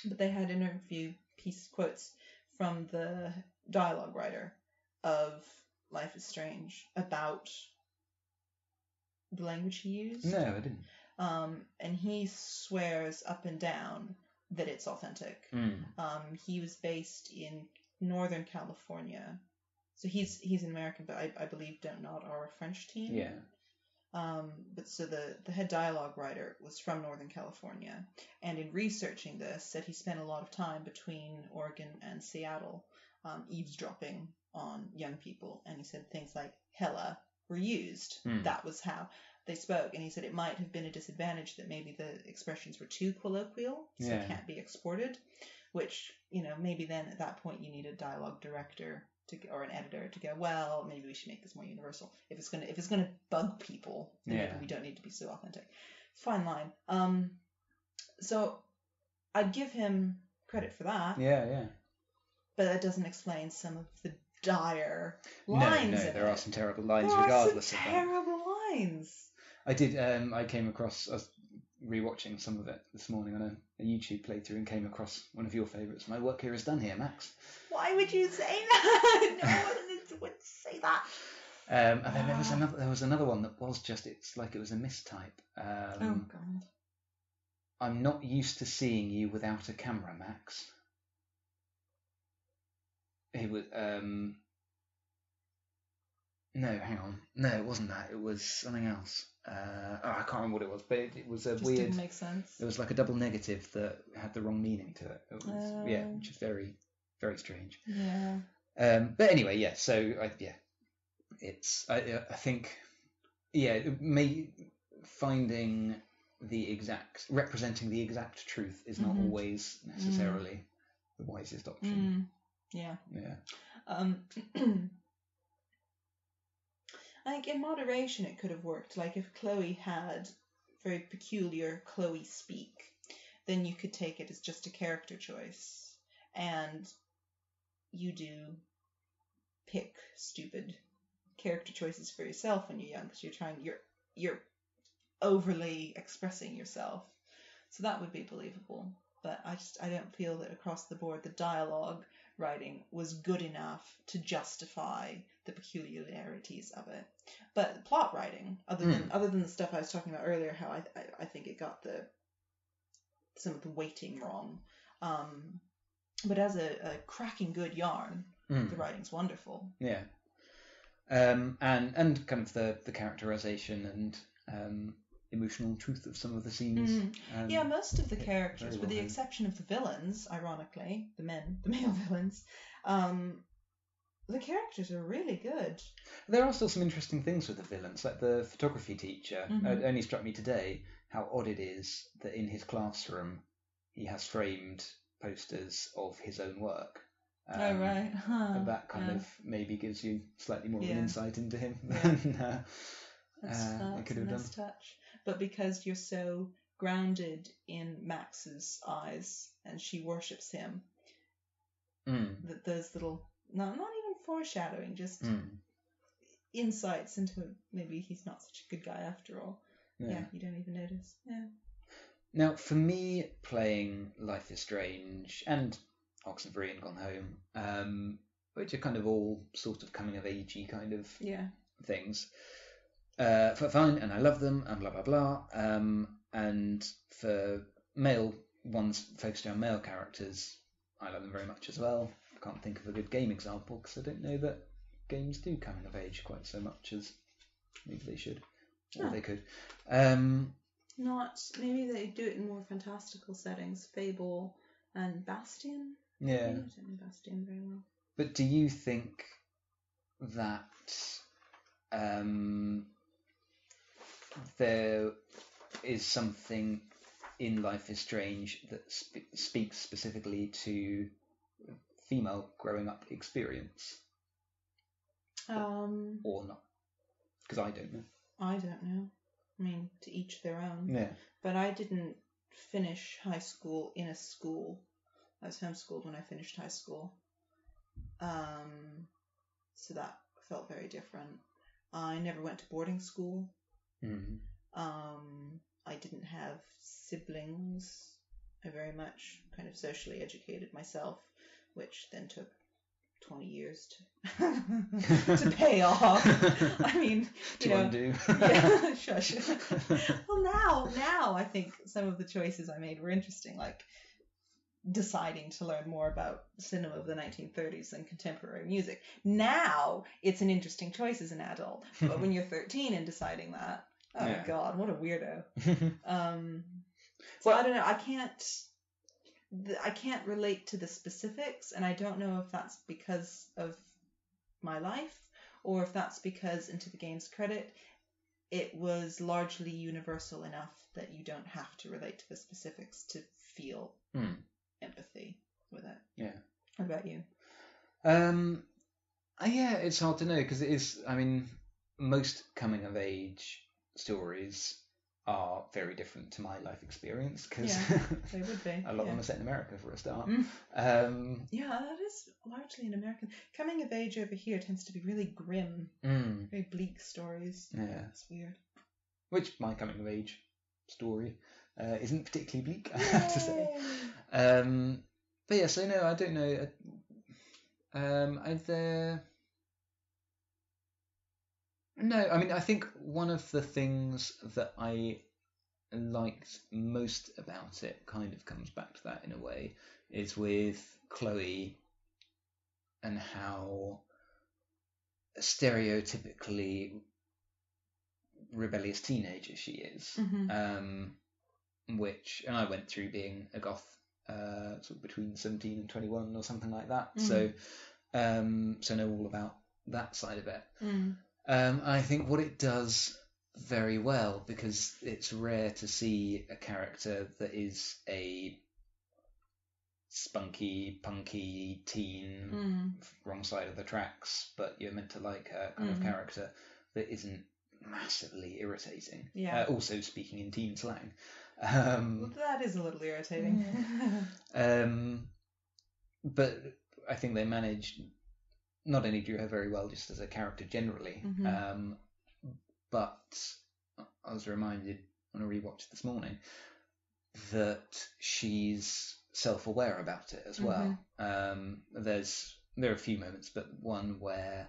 Speaker 2: but they had interview piece quotes from the dialogue writer of Life is Strange about the language he used.
Speaker 3: No, I didn't.
Speaker 2: Um, and he swears up and down that it's authentic.
Speaker 3: Mm.
Speaker 2: Um, he was based in Northern California, so he's he's an American, but I, I believe Dontnod are a French team.
Speaker 3: Yeah.
Speaker 2: Um, but so the, the head dialogue writer was from Northern California, and in researching this, said he spent a lot of time between Oregon and Seattle, um, eavesdropping on young people, and he said things like "hella" were used.
Speaker 3: Hmm.
Speaker 2: That was how they spoke, and he said it might have been a disadvantage that maybe the expressions were too colloquial, so
Speaker 3: Yeah.
Speaker 2: can't be exported. Which you know maybe then at that point you need a dialogue director to or an editor to go well maybe we should make this more universal if it's gonna if it's gonna bug people then
Speaker 3: Yeah.
Speaker 2: maybe we don't need to be so authentic fine line um so I'd give him credit for that
Speaker 3: Yeah, yeah.
Speaker 2: but that doesn't explain some of the dire lines
Speaker 3: no,
Speaker 2: in
Speaker 3: there
Speaker 2: it.
Speaker 3: are some terrible lines
Speaker 2: There are
Speaker 3: regardless
Speaker 2: some
Speaker 3: of that.
Speaker 2: terrible lines
Speaker 3: I did. Um, I came across. I was rewatching some of it this morning on a, a YouTube playthrough and came across one of your favourites. My work here is done here, Max.
Speaker 2: why would you say that [LAUGHS] no one [LAUGHS] would say that
Speaker 3: Um, and then there was
Speaker 2: Ah.
Speaker 3: another. There was another one that was just. It's like it was a mistype. Um,
Speaker 2: oh god
Speaker 3: I'm not used to seeing you without a camera, Max. It was. Um, no, hang on. No, it wasn't that. It was something else. Uh, oh, I can't remember what it was, but it, it was a
Speaker 2: just
Speaker 3: weird.
Speaker 2: didn't make sense
Speaker 3: It was like a double negative that had the wrong meaning to it. it was, yeah,
Speaker 2: Oh.
Speaker 3: which is very, very strange.
Speaker 2: yeah
Speaker 3: Um, but anyway, yeah. So I, yeah, it's I, I think yeah, may finding the exact representing the exact truth is not
Speaker 2: Mhm.
Speaker 3: always necessarily the wisest option.
Speaker 2: Mm, yeah
Speaker 3: Yeah.
Speaker 2: Um, [CLEARS THROAT] Think in moderation it could have worked. Like if Chloe had very peculiar Chloe speak, then you could take it as just a character choice, and you do pick stupid character choices for yourself when you're young because you're trying you're you're overly expressing yourself. So that would be believable. But I just I don't feel that across the board the dialogue writing was good enough to justify the peculiarities of it. But plot writing, other than other than the stuff I was talking about earlier, how I I, I think it got the some of the weighting wrong. Um, but as a, a cracking good yarn,
Speaker 3: Mm.
Speaker 2: the writing's wonderful.
Speaker 3: Yeah. Um, and and kind of the the characterization and um, emotional truth of some of the scenes.
Speaker 2: Mm. Yeah, most of the characters,
Speaker 3: very
Speaker 2: with the
Speaker 3: done.
Speaker 2: exception of the villains, ironically, the men, [LAUGHS] the male villains, um, the characters are really good.
Speaker 3: There are still some interesting things with the villains, like the photography teacher.
Speaker 2: Mhm.
Speaker 3: It only struck me today how odd it is that in his classroom he has framed posters of his own work.
Speaker 2: oh
Speaker 3: Um,
Speaker 2: right, huh.
Speaker 3: and That kind
Speaker 2: yeah.
Speaker 3: of maybe gives you slightly more of an insight into him
Speaker 2: Yeah.
Speaker 3: than uh,
Speaker 2: That's,
Speaker 3: uh, it
Speaker 2: that's
Speaker 3: could
Speaker 2: a
Speaker 3: have
Speaker 2: nice touch. But because you're so grounded in Max's eyes and she worships him,
Speaker 3: mm,
Speaker 2: that those little no, not even foreshadowing, just
Speaker 3: mm,
Speaker 2: insights into maybe he's not such a good guy after all.
Speaker 3: yeah.
Speaker 2: Yeah, you don't even notice. Yeah.
Speaker 3: Now, for me, playing Life is Strange and Oxenfree and Gone Home, um, which are kind of all sort of coming of agey kind of
Speaker 2: Yeah.
Speaker 3: things. Uh, for fine, and I love them, and blah blah blah. Um, and for male ones focused on male characters, I love them very much as well. I can't think of a good game example because I don't know that games do coming of age quite so much as maybe they should, or they could. Um,
Speaker 2: Not maybe they do it in more fantastical settings, Fable and Bastion.
Speaker 3: yeah.
Speaker 2: I don't know Bastion very well.
Speaker 3: But do you think that um, there is something in Life is Strange that sp- speaks specifically to female growing up experience
Speaker 2: Um,
Speaker 3: or not? Because I don't know.
Speaker 2: I don't know. I mean, to each their own.
Speaker 3: Yeah.
Speaker 2: But I didn't finish high school in a school. I was homeschooled when I finished high school. Um, so that felt very different. I never went to boarding school.
Speaker 3: Mm.
Speaker 2: Um, I didn't have siblings. I very much kind of socially educated myself, which then took 20 years to, [LAUGHS] to pay [LAUGHS] off. I mean,
Speaker 3: to
Speaker 2: you know,
Speaker 3: undo. [LAUGHS]
Speaker 2: yeah, shush. well, now, now I think some of the choices I made were interesting, like deciding to learn more about cinema of the 1930s and contemporary music. Now it's an interesting choice as an adult, but when you're 13 and deciding that, Oh
Speaker 3: Yeah.
Speaker 2: God, what a weirdo. [LAUGHS] Um, so
Speaker 3: Well-
Speaker 2: I don't know. I can't. I can't relate to the specifics, and I don't know if that's because of my life or if that's because, into the game's credit, it was largely universal enough that you don't have to relate to the specifics to feel
Speaker 3: Hmm.
Speaker 2: empathy with it.
Speaker 3: Yeah.
Speaker 2: What about you?
Speaker 3: Um, uh, yeah, it's hard to know because it is. I mean, most coming of age stories are very different to my life experience because
Speaker 2: Yeah, [LAUGHS] They would be.
Speaker 3: a lot of them are set in America for a start.
Speaker 2: Mm.
Speaker 3: Um,
Speaker 2: Yeah, that is largely an American. Coming of age over here tends to be really grim,
Speaker 3: mm,
Speaker 2: very bleak stories.
Speaker 3: yeah,
Speaker 2: It's weird.
Speaker 3: which my coming of age story uh, isn't particularly bleak, [LAUGHS] I have to say. Um, but yeah, so no, I don't know. Um, are there? No, I mean, I think one of the things that I liked most about it kind of comes back to that in a way is with Chloe and how stereotypically rebellious teenager she is
Speaker 2: Mhm.
Speaker 3: um, which and I went through being a goth uh, sort of between 17 and 21 or something like that. So um, so know all about that side of it.
Speaker 2: Mm.
Speaker 3: Um, I think what it does very well because it's rare to see a character that is a spunky, punky teen,
Speaker 2: Mm.
Speaker 3: wrong side of the tracks, but you're meant to like her kind of
Speaker 2: Mhm.
Speaker 3: character that isn't massively irritating.
Speaker 2: Yeah.
Speaker 3: Uh, also speaking in teen slang. Um,
Speaker 2: Well, that is a little irritating. [LAUGHS]
Speaker 3: um, but I think they managed not only drew her very well just as a character generally,
Speaker 2: Mhm.
Speaker 3: um, but I was reminded when I rewatched this morning that she's self-aware about it as well. Um, there's there are a few moments, but one where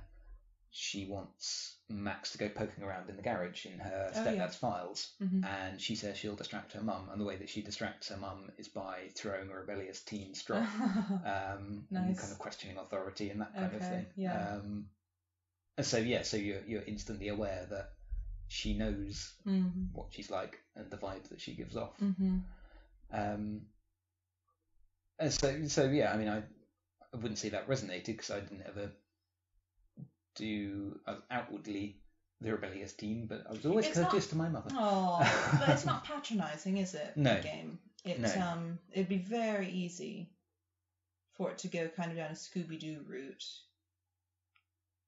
Speaker 3: she wants Max to go poking around in the garage in her
Speaker 2: Oh,
Speaker 3: stepdad's
Speaker 2: yeah.
Speaker 3: files,
Speaker 2: Mhm.
Speaker 3: and she says she'll distract her mum, and the way that she distracts her mum is by throwing a rebellious teen straw, [LAUGHS] um, and
Speaker 2: Nice.
Speaker 3: kind of questioning authority and that kind of thing.
Speaker 2: yeah.
Speaker 3: Um, and so yeah, so you're you're instantly aware that she knows
Speaker 2: Mhm.
Speaker 3: what she's like and the vibe that she gives off.
Speaker 2: Mhm.
Speaker 3: Um, and so so yeah, I mean, I, I wouldn't say that resonated because I didn't ever I was outwardly the rebellious teen, but I was always
Speaker 2: It's
Speaker 3: courteous
Speaker 2: not-
Speaker 3: to my mother.
Speaker 2: Oh, but it's not [LAUGHS] patronising, is it?
Speaker 3: No.
Speaker 2: The game. It
Speaker 3: No.
Speaker 2: um, it'd be very easy for it to go kind of down a Scooby Doo route,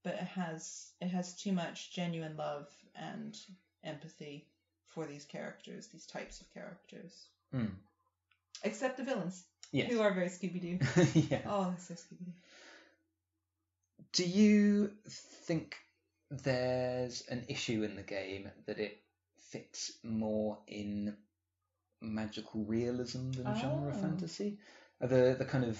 Speaker 2: but it has it has too much genuine love and empathy for these characters, these types of characters.
Speaker 3: Hmm.
Speaker 2: Except the villains,
Speaker 3: Yes.
Speaker 2: who are very Scooby Doo. [LAUGHS]
Speaker 3: yeah.
Speaker 2: Oh, they're so Scooby Doo.
Speaker 3: Do you think there's an issue in the game that it fits more in magical realism than genre
Speaker 2: Oh.
Speaker 3: fantasy? The the kind of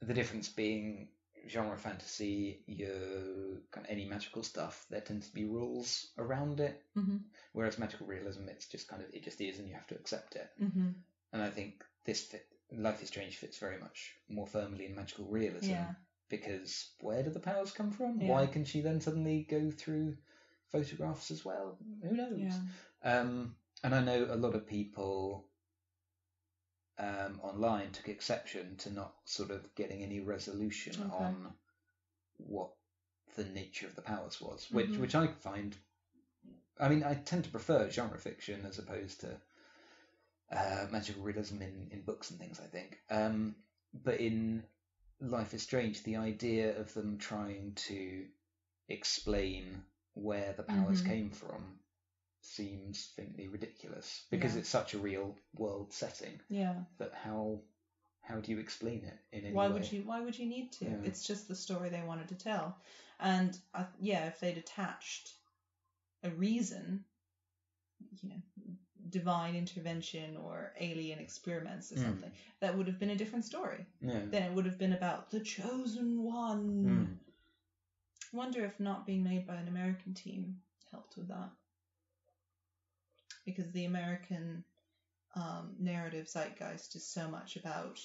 Speaker 3: the difference being genre fantasy, you any magical stuff, there tends to be rules around it,
Speaker 2: Mhm.
Speaker 3: whereas magical realism, it's just kind of it just is, and you have to accept it.
Speaker 2: Mhm.
Speaker 3: And I think this fit, Life is Strange fits very much more firmly in magical realism
Speaker 2: Yeah.
Speaker 3: Because where do the powers come from?
Speaker 2: Yeah.
Speaker 3: Why can she then suddenly go through photographs as well? Who knows?
Speaker 2: Yeah.
Speaker 3: Um, and I know a lot of people um, online took exception to not sort of getting any resolution
Speaker 2: Okay.
Speaker 3: on what the nature of the powers was, which
Speaker 2: Mhm.
Speaker 3: which I find. I mean, I tend to prefer genre fiction as opposed to uh, magical realism in, in books and things. I think, um, but in Life is Strange, the idea of them trying to explain where the powers
Speaker 2: Mhm.
Speaker 3: came from seems faintly ridiculous because
Speaker 2: Yeah.
Speaker 3: it's such a real world setting
Speaker 2: Yeah.
Speaker 3: that how how do you explain it in any
Speaker 2: why
Speaker 3: way?
Speaker 2: would you why would you need to
Speaker 3: Yeah.
Speaker 2: it's just the story they wanted to tell and uh, yeah if they'd attached a reason you know divine intervention or alien experiments or
Speaker 3: Mm.
Speaker 2: something that would have been a different story
Speaker 3: Yeah.
Speaker 2: then it would have been about the chosen one
Speaker 3: Mm.
Speaker 2: wonder if not being made by an american team helped with that because the american um, narrative zeitgeist is so much about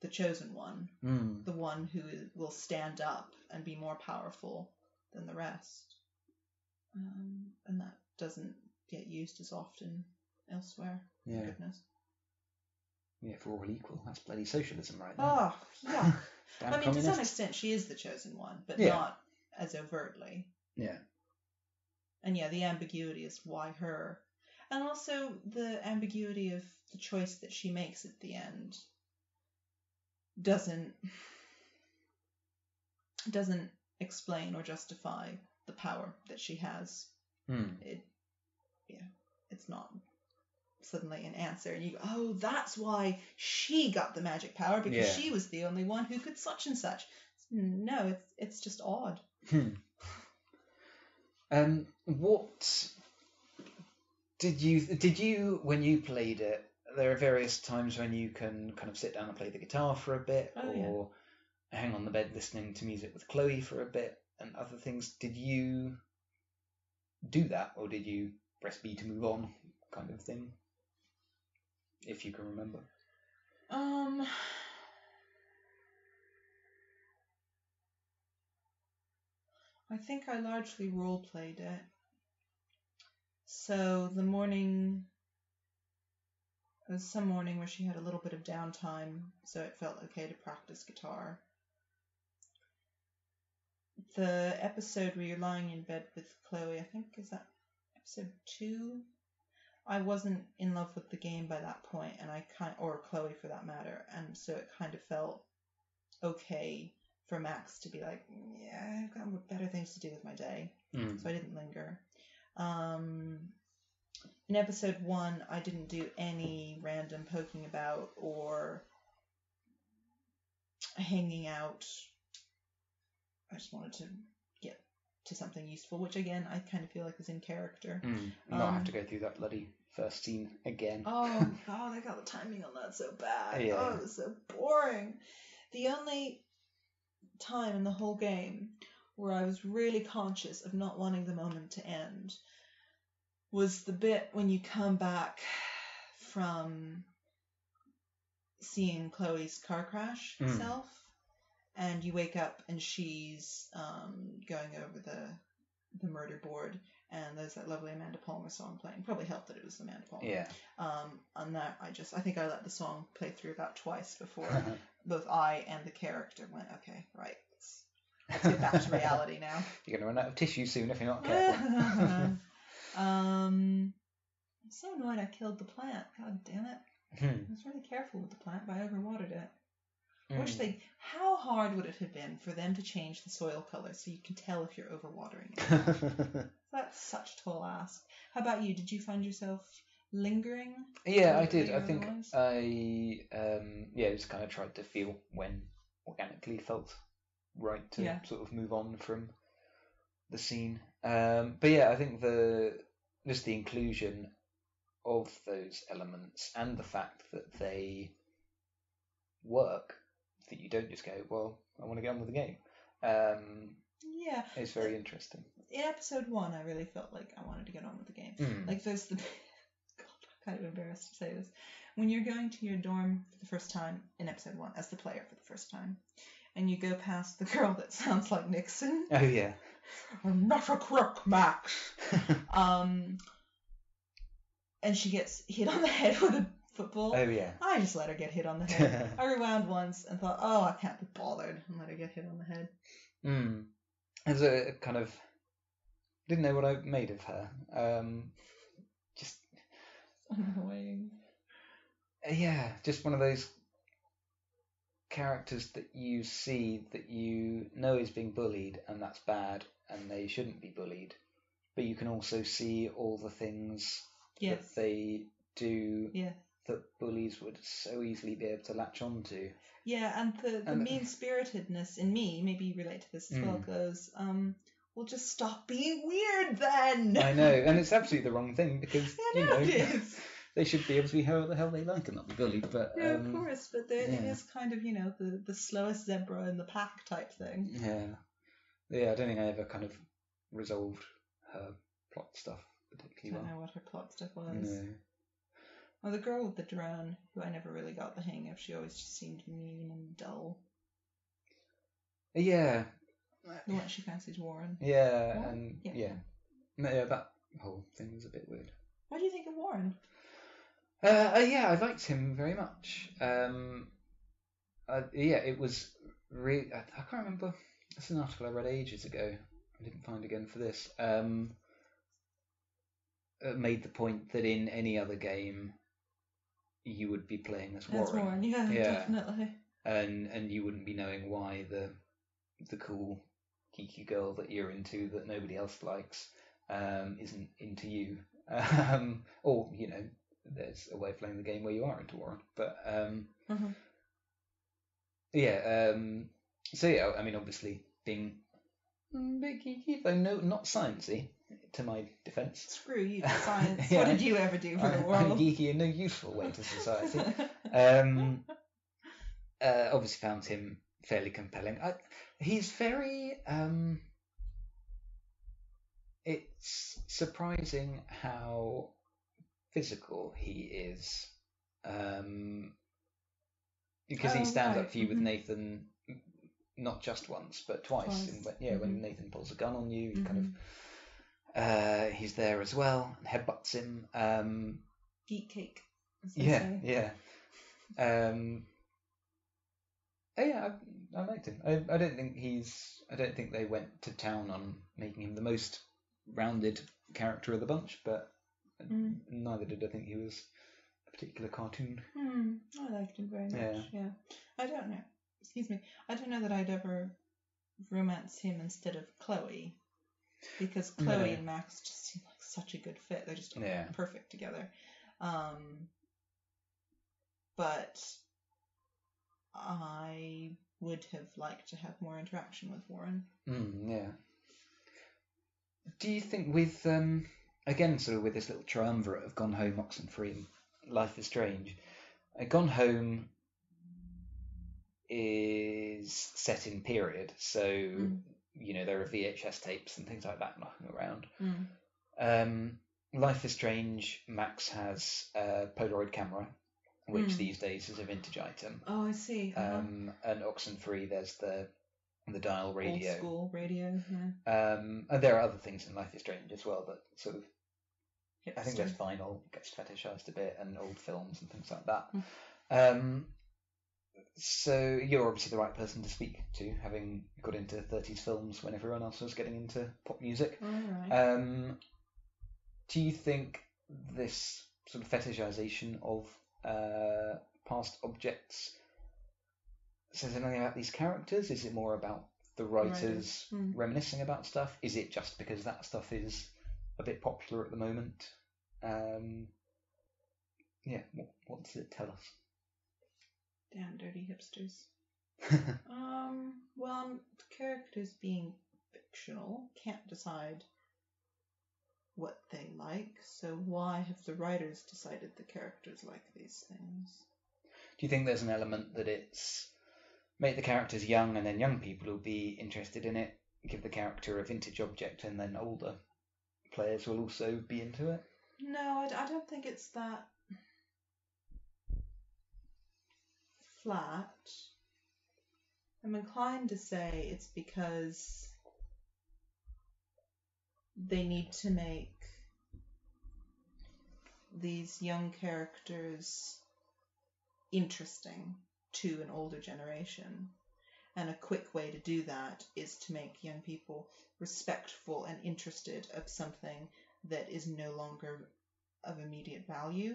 Speaker 2: the chosen one
Speaker 3: Mm.
Speaker 2: the one who will stand up and be more powerful than the rest. Um, and that doesn't get used as often elsewhere.
Speaker 3: Yeah.
Speaker 2: Goodness.
Speaker 3: Yeah, if we're all equal, that's bloody socialism right there.
Speaker 2: Oh, yeah. [LAUGHS] I mean, to some extent, she is the chosen one, but
Speaker 3: Yeah.
Speaker 2: not as overtly.
Speaker 3: Yeah.
Speaker 2: And yeah, the ambiguity is why her. And also the ambiguity of the choice that she makes at the end doesn't doesn't explain or justify the power that she has.
Speaker 3: Hmm.
Speaker 2: It yeah, it's not suddenly an answer and you go, Oh, that's why she got the magic power because
Speaker 3: Yeah.
Speaker 2: she was the only one who could such and such. No, it's it's just odd.
Speaker 3: Hmm. Um, what did you did you when you played it? There are various times when you can kind of sit down and play the guitar for a bit,
Speaker 2: Oh, yeah.
Speaker 3: or hang on the bed listening to music with Chloe for a bit, and other things. Did you do that, or did you press B to move on, kind of thing? If you can remember.
Speaker 2: Um I think I largely role played it. So the morning there was some morning where she had a little bit of downtime, so it felt okay to practice guitar. The episode where you're lying in bed with Chloe, I think is that episode two. I wasn't in love with the game by that point, and I kind or Chloe for that matter, and so it kind of felt okay for Max to be like, yeah, I've got better things to do with my day,
Speaker 3: Hmm.
Speaker 2: so I didn't linger. Um, in episode one, I didn't do any random poking about or hanging out. I just wanted to to something useful, which again I kind of feel like is in character.
Speaker 3: Not
Speaker 2: Um,
Speaker 3: have to go through that bloody first scene again.
Speaker 2: Oh [LAUGHS] god, I got the timing on that so bad.
Speaker 3: Yeah.
Speaker 2: Oh, it was so boring. The only time in the whole game where I was really conscious of not wanting the moment to end was the bit when you come back from seeing Chloe's car crash
Speaker 3: Mm.
Speaker 2: self and you wake up and she's um, going over the the murder board and there's that lovely Amanda Palmer song playing. Probably helped that it was Amanda Palmer.
Speaker 3: Yeah.
Speaker 2: Um, and that I just I think I let the song play through about twice before [LAUGHS] both I and the character went, okay, right, let's, let's get back to reality now. [LAUGHS]
Speaker 3: You're gonna run out of tissue soon if you're not careful. [LAUGHS]
Speaker 2: um, I'm so annoyed I killed the plant. God damn it!
Speaker 3: Hmm.
Speaker 2: I was really careful with the plant, but I overwatered it. Wish
Speaker 3: Hmm.
Speaker 2: they. How hard would it have been for them to change the soil color so you can tell if you're overwatering it? [LAUGHS] That's such a tall ask. How about you? Did you find yourself lingering?
Speaker 3: Yeah, I did. I think? I um yeah, just kind of tried to feel when organically felt right to
Speaker 2: Yeah.
Speaker 3: sort of move on from the scene. Um, but yeah, I think the just the inclusion of those elements and the fact that they work, that you don't just go, well, I want to get on with the game. Um,
Speaker 2: Yeah.
Speaker 3: it's very interesting.
Speaker 2: In episode one, I really felt like I wanted to get on with the game.
Speaker 3: Mm.
Speaker 2: Like there's the [LAUGHS] God, I'm kind of embarrassed to say this. When you're going to your dorm for the first time in episode one as the player for the first time, and you go past the [LAUGHS] girl that sounds like Nixon.
Speaker 3: Oh yeah.
Speaker 2: I'm [LAUGHS] not a crook, Max. Um, and she gets hit on the head with a football.
Speaker 3: oh yeah.
Speaker 2: I just let her get hit on the [LAUGHS] head. I rewound once and thought, oh, I can't be bothered, and let her get hit on the head.
Speaker 3: Mm. As a kind of didn't know what I made of her. Um, just [LAUGHS]
Speaker 2: Annoying.
Speaker 3: uh, yeah, just one of those characters that you see that you know is being bullied and that's bad and they shouldn't be bullied, but you can also see all the things
Speaker 2: Yes.
Speaker 3: that they do
Speaker 2: Yeah.
Speaker 3: That bullies would so easily be able to latch onto.
Speaker 2: Yeah, and the, the
Speaker 3: And-
Speaker 2: mean spiritedness in me, maybe you relate to this as well,
Speaker 3: Mm.
Speaker 2: goes, um, well, just stop being weird then. [LAUGHS]
Speaker 3: I know, and it's absolutely the wrong thing because
Speaker 2: I
Speaker 3: you
Speaker 2: know it [LAUGHS] is.
Speaker 3: they should be able to be however the hell they like and not be bullied. But
Speaker 2: Yeah,
Speaker 3: um,
Speaker 2: of course, but there,
Speaker 3: yeah.
Speaker 2: is kind of, you know, the, the slowest zebra in the pack type thing.
Speaker 3: Yeah. Yeah, I don't think I ever kind of resolved her plot stuff particularly.
Speaker 2: I don't
Speaker 3: well.
Speaker 2: know what her plot stuff was.
Speaker 3: No.
Speaker 2: Or the girl with the drone, who I never really got the hang of. She always just seemed mean and dull.
Speaker 3: Yeah.
Speaker 2: The one she fancies Warren.
Speaker 3: Yeah,
Speaker 2: Warren?
Speaker 3: and
Speaker 2: Yeah.
Speaker 3: yeah. No, yeah, that whole thing was a bit weird.
Speaker 2: What do you think of Warren?
Speaker 3: Uh, uh, yeah, I liked him very much. Um, uh, yeah, it was. really. I, I can't remember. It's an article I read ages ago. I didn't find again for this. Um, uh, made the point that in any other game, you would be playing as
Speaker 2: That's
Speaker 3: Warren,
Speaker 2: Warren, yeah,
Speaker 3: Yeah.
Speaker 2: definitely.
Speaker 3: and and you wouldn't be knowing why the the cool geeky girl that you're into that nobody else likes um, isn't into you. [LAUGHS] Um, or you know, there's a way of playing the game where you are into Warren, but um,
Speaker 2: Mhm.
Speaker 3: yeah. Um, so yeah, I mean, obviously being a bit geeky, though no, not sciencey. To my defence,
Speaker 2: Screw you, [LAUGHS] science.
Speaker 3: Yeah.
Speaker 2: What did you ever do for the
Speaker 3: I'm,
Speaker 2: world?
Speaker 3: I'm geeky in no useful way to society. [LAUGHS] um, uh, obviously found him fairly compelling. I, he's very. Um, it's surprising how physical he is, um, because
Speaker 2: Oh,
Speaker 3: he stands
Speaker 2: right,
Speaker 3: up for you with
Speaker 2: mhm.
Speaker 3: Nathan, not just once but twice.
Speaker 2: Twice,
Speaker 3: when- yeah, when
Speaker 2: mhm.
Speaker 3: Nathan pulls a gun on you, he kind of. Uh, he's there as well, and headbutts him. Um,
Speaker 2: Geek cake.
Speaker 3: yeah, yeah. Um, oh, yeah, I, I liked him. I, I don't think he's. I don't think they went to town on making him the most rounded character of the bunch, but
Speaker 2: Mm.
Speaker 3: neither did I think he was a particular cartoon.
Speaker 2: Hmm, I liked him very much.
Speaker 3: Yeah.
Speaker 2: Yeah. I don't know. Excuse me. I don't know that I'd ever romance him instead of Chloe, because Chloe
Speaker 3: No.
Speaker 2: and Max just seem like such a good fit. They're just
Speaker 3: Yeah.
Speaker 2: perfect together. Um, but I would have liked to have more interaction with Warren.
Speaker 3: Mm, yeah. Do you think with um again sort of with this little triumvirate of Gone Home, Oxenfree, and Life is Strange, uh, Gone Home is set in period, so
Speaker 2: Mm.
Speaker 3: you know there are VHS tapes and things like that knocking around.
Speaker 2: Mm.
Speaker 3: Um, Life is Strange, Max has a Polaroid camera, which
Speaker 2: Mm.
Speaker 3: these days is a vintage item.
Speaker 2: Oh, I see. Uh-huh.
Speaker 3: Um, and Oxenfree, there's the the dial radio.
Speaker 2: Old school radio. Yeah.
Speaker 3: Um, and there are other things in Life is Strange as well that sort of I think
Speaker 2: Hipster.
Speaker 3: there's vinyl gets fetishized a bit and old films and things like that.
Speaker 2: Mm.
Speaker 3: Um, so you're obviously the right person to speak to, having got into 30s films when everyone else was getting into pop music.
Speaker 2: Right.
Speaker 3: Um, do you think this sort of fetishization of uh, past objects says anything about these characters? Is it more about the writers
Speaker 2: Writers, mm.
Speaker 3: reminiscing about stuff? Is it just because that stuff is a bit popular at the moment? Um, yeah, what, what does it tell us?
Speaker 2: Damn dirty hipsters. [LAUGHS] Um, well, the characters being fictional can't decide what they like, so why have the writers decided the characters like these things?
Speaker 3: Do you think there's an element that it's make the characters young and then young people will be interested in it, give the character a vintage object and then older players will also be into it?
Speaker 2: No, I, I don't think it's that flat. I'm inclined to say it's because they need to make these young characters interesting to an older generation. And a quick way to do that is to make young people respectful and interested of something that is no longer of immediate value.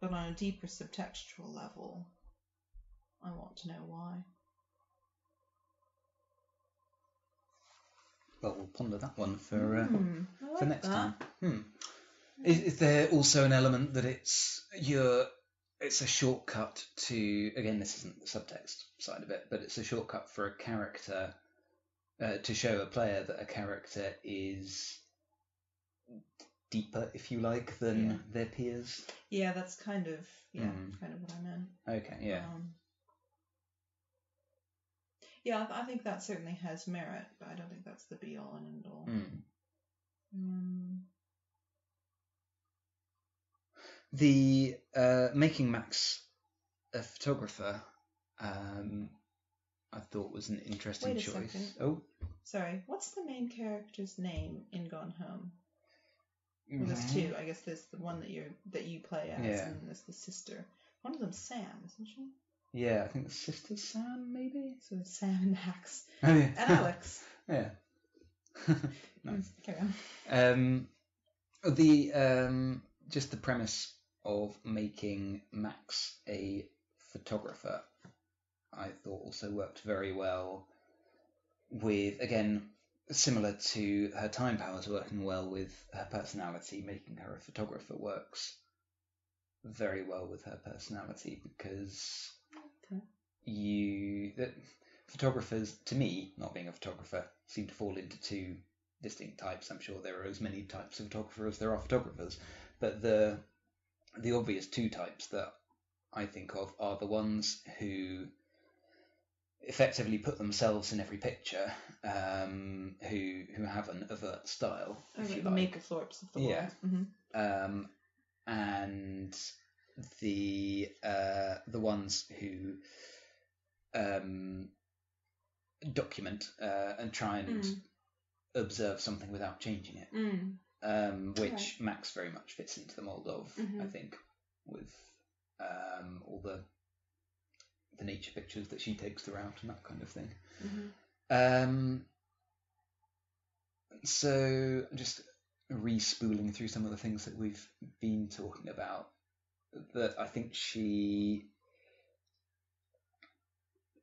Speaker 2: But on a deeper subtextual level, I want to know why.
Speaker 3: Well, we'll ponder that one for uh,
Speaker 2: Hmm, I
Speaker 3: for next
Speaker 2: that.
Speaker 3: time. Hmm. Is, is there also an element that it's your it's a shortcut to again this isn't the subtext side of it, but it's a shortcut for a character uh, to show a player that a character is deeper, if you like, than
Speaker 2: Yeah.
Speaker 3: their peers.
Speaker 2: Yeah, that's kind of yeah,
Speaker 3: Mm.
Speaker 2: kind of what I meant.
Speaker 3: Okay, yeah.
Speaker 2: Um, yeah, I think that certainly has merit, but I don't think that's the be all and end all.
Speaker 3: Hmm.
Speaker 2: Mm.
Speaker 3: The uh, making Max a photographer, um, I thought was an interesting
Speaker 2: Wait a
Speaker 3: choice.
Speaker 2: second.
Speaker 3: Oh,
Speaker 2: Sorry, what's the main character's name in Gone Home? Well, there's two. I guess there's the one that you that you play as,
Speaker 3: Yeah.
Speaker 2: and there's the sister. One of them's Sam, isn't she?
Speaker 3: Yeah, I think the sister Sam, maybe.
Speaker 2: So it's Sam and Max [LAUGHS]
Speaker 3: Oh yeah.
Speaker 2: and Alex. [LAUGHS]
Speaker 3: yeah. [LAUGHS] Nice.
Speaker 2: Carry on.
Speaker 3: Um, the um, just the premise of making Max a photographer, I thought also worked very well with again similar to her time powers working well with her personality, making her a photographer works very well with her personality because
Speaker 2: Okay.
Speaker 3: you that photographers to me not being a photographer seem to fall into two distinct types i'm sure there are as many types of photographers as there are photographers but the the obvious two types that i think of are the ones who effectively put themselves in every picture um, who who have an overt style
Speaker 2: Oh,
Speaker 3: if
Speaker 2: like
Speaker 3: you
Speaker 2: the
Speaker 3: like
Speaker 2: Mapplethorpes of the
Speaker 3: Yeah.
Speaker 2: world. hmm
Speaker 3: um, and the uh, the ones who um, document uh, and try and
Speaker 2: Mm.
Speaker 3: observe something without changing it,
Speaker 2: Mm.
Speaker 3: um, which
Speaker 2: Right.
Speaker 3: Max very much fits into the mold of, I
Speaker 2: Mhm.
Speaker 3: think, with um, all the the nature pictures that she takes throughout and that kind of thing.
Speaker 2: hmm
Speaker 3: Um, so just re-spooling through some of the things that we've been talking about, that I think she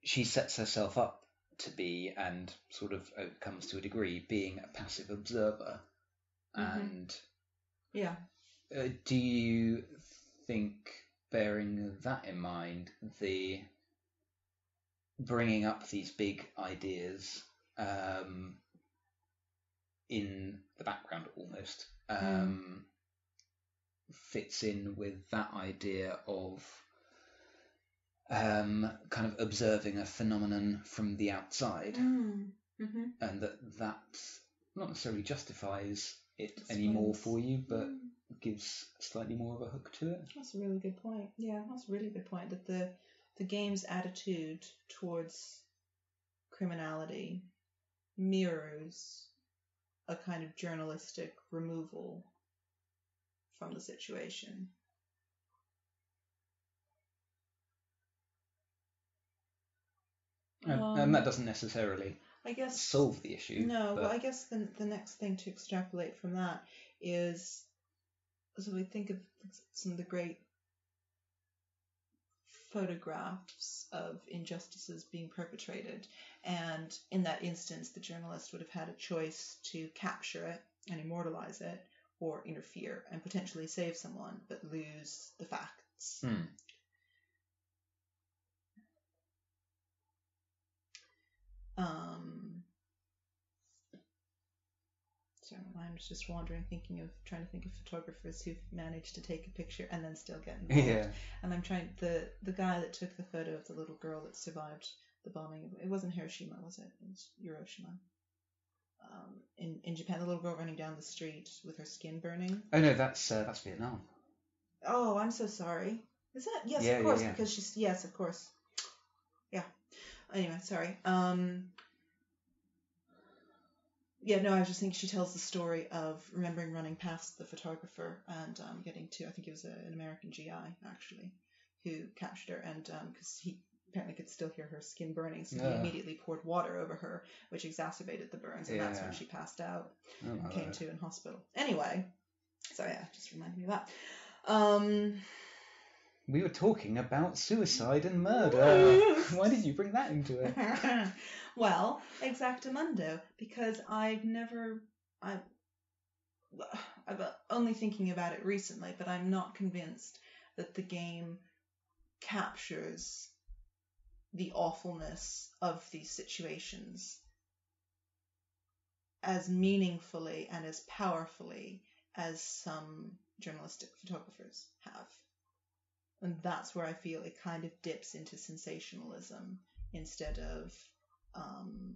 Speaker 3: she sets herself up to be and sort of uh, comes to a degree being a passive observer.
Speaker 2: Mhm.
Speaker 3: And
Speaker 2: Yeah.
Speaker 3: uh, do you think, bearing that in mind, the bringing up these big ideas um, in the background almost um, fits in with that idea of um, kind of observing a phenomenon from the outside,
Speaker 2: Mm. hmm
Speaker 3: and that that not necessarily justifies it anymore
Speaker 2: Explains.
Speaker 3: for you, but
Speaker 2: Mm.
Speaker 3: gives slightly more of a hook to it.
Speaker 2: That's a really good point. Yeah, that's a really good point. That the the game's attitude towards criminality mirrors a kind of journalistic removal from the situation.
Speaker 3: And,
Speaker 2: Um,
Speaker 3: and that doesn't necessarily
Speaker 2: I guess
Speaker 3: solve the issue.
Speaker 2: No,
Speaker 3: but
Speaker 2: well, I guess the the next thing to extrapolate from that is so we think of some of the great photographs of injustices being perpetrated, and in that instance, the journalist would have had a choice to capture it and immortalize it, or interfere and potentially save someone, but lose the facts.
Speaker 3: Hmm.
Speaker 2: Um, so mind was just wandering, thinking of trying to think of photographers who've managed to take a picture and then still get involved.
Speaker 3: Yeah.
Speaker 2: And I'm trying the the guy that took the photo of the little girl that survived the bombing. It wasn't Hiroshima, was it? It was Hiroshima. Um, in in Japan, the little girl running down the street with her skin burning.
Speaker 3: Oh no, that's uh, that's Vietnam.
Speaker 2: Oh, I'm so sorry. Is that yes,
Speaker 3: Yeah, yeah,
Speaker 2: of course,
Speaker 3: yeah.
Speaker 2: because she's yes, of course. Yeah. Anyway, sorry. Um. Yeah, no, I was just thinking she tells the story of remembering running past the photographer and um, getting to, I think it was a, an American GI actually, who captured her, and because he apparently could still hear her skin burning, so he
Speaker 3: Yeah.
Speaker 2: immediately poured water over her, which exacerbated the burns, and that's when she passed out
Speaker 3: Oh, my
Speaker 2: came to in hospital. Anyway, so yeah, just reminded me of that. Um,
Speaker 3: We were talking about suicide and murder. Why did you bring that into it? [LAUGHS]
Speaker 2: well, exactamundo, because I've never, I, I'm only thinking about it recently, but I'm not convinced that the game captures the awfulness of these situations as meaningfully and as powerfully as some journalistic photographers have. And that's where I feel it kind of dips into sensationalism instead of, um,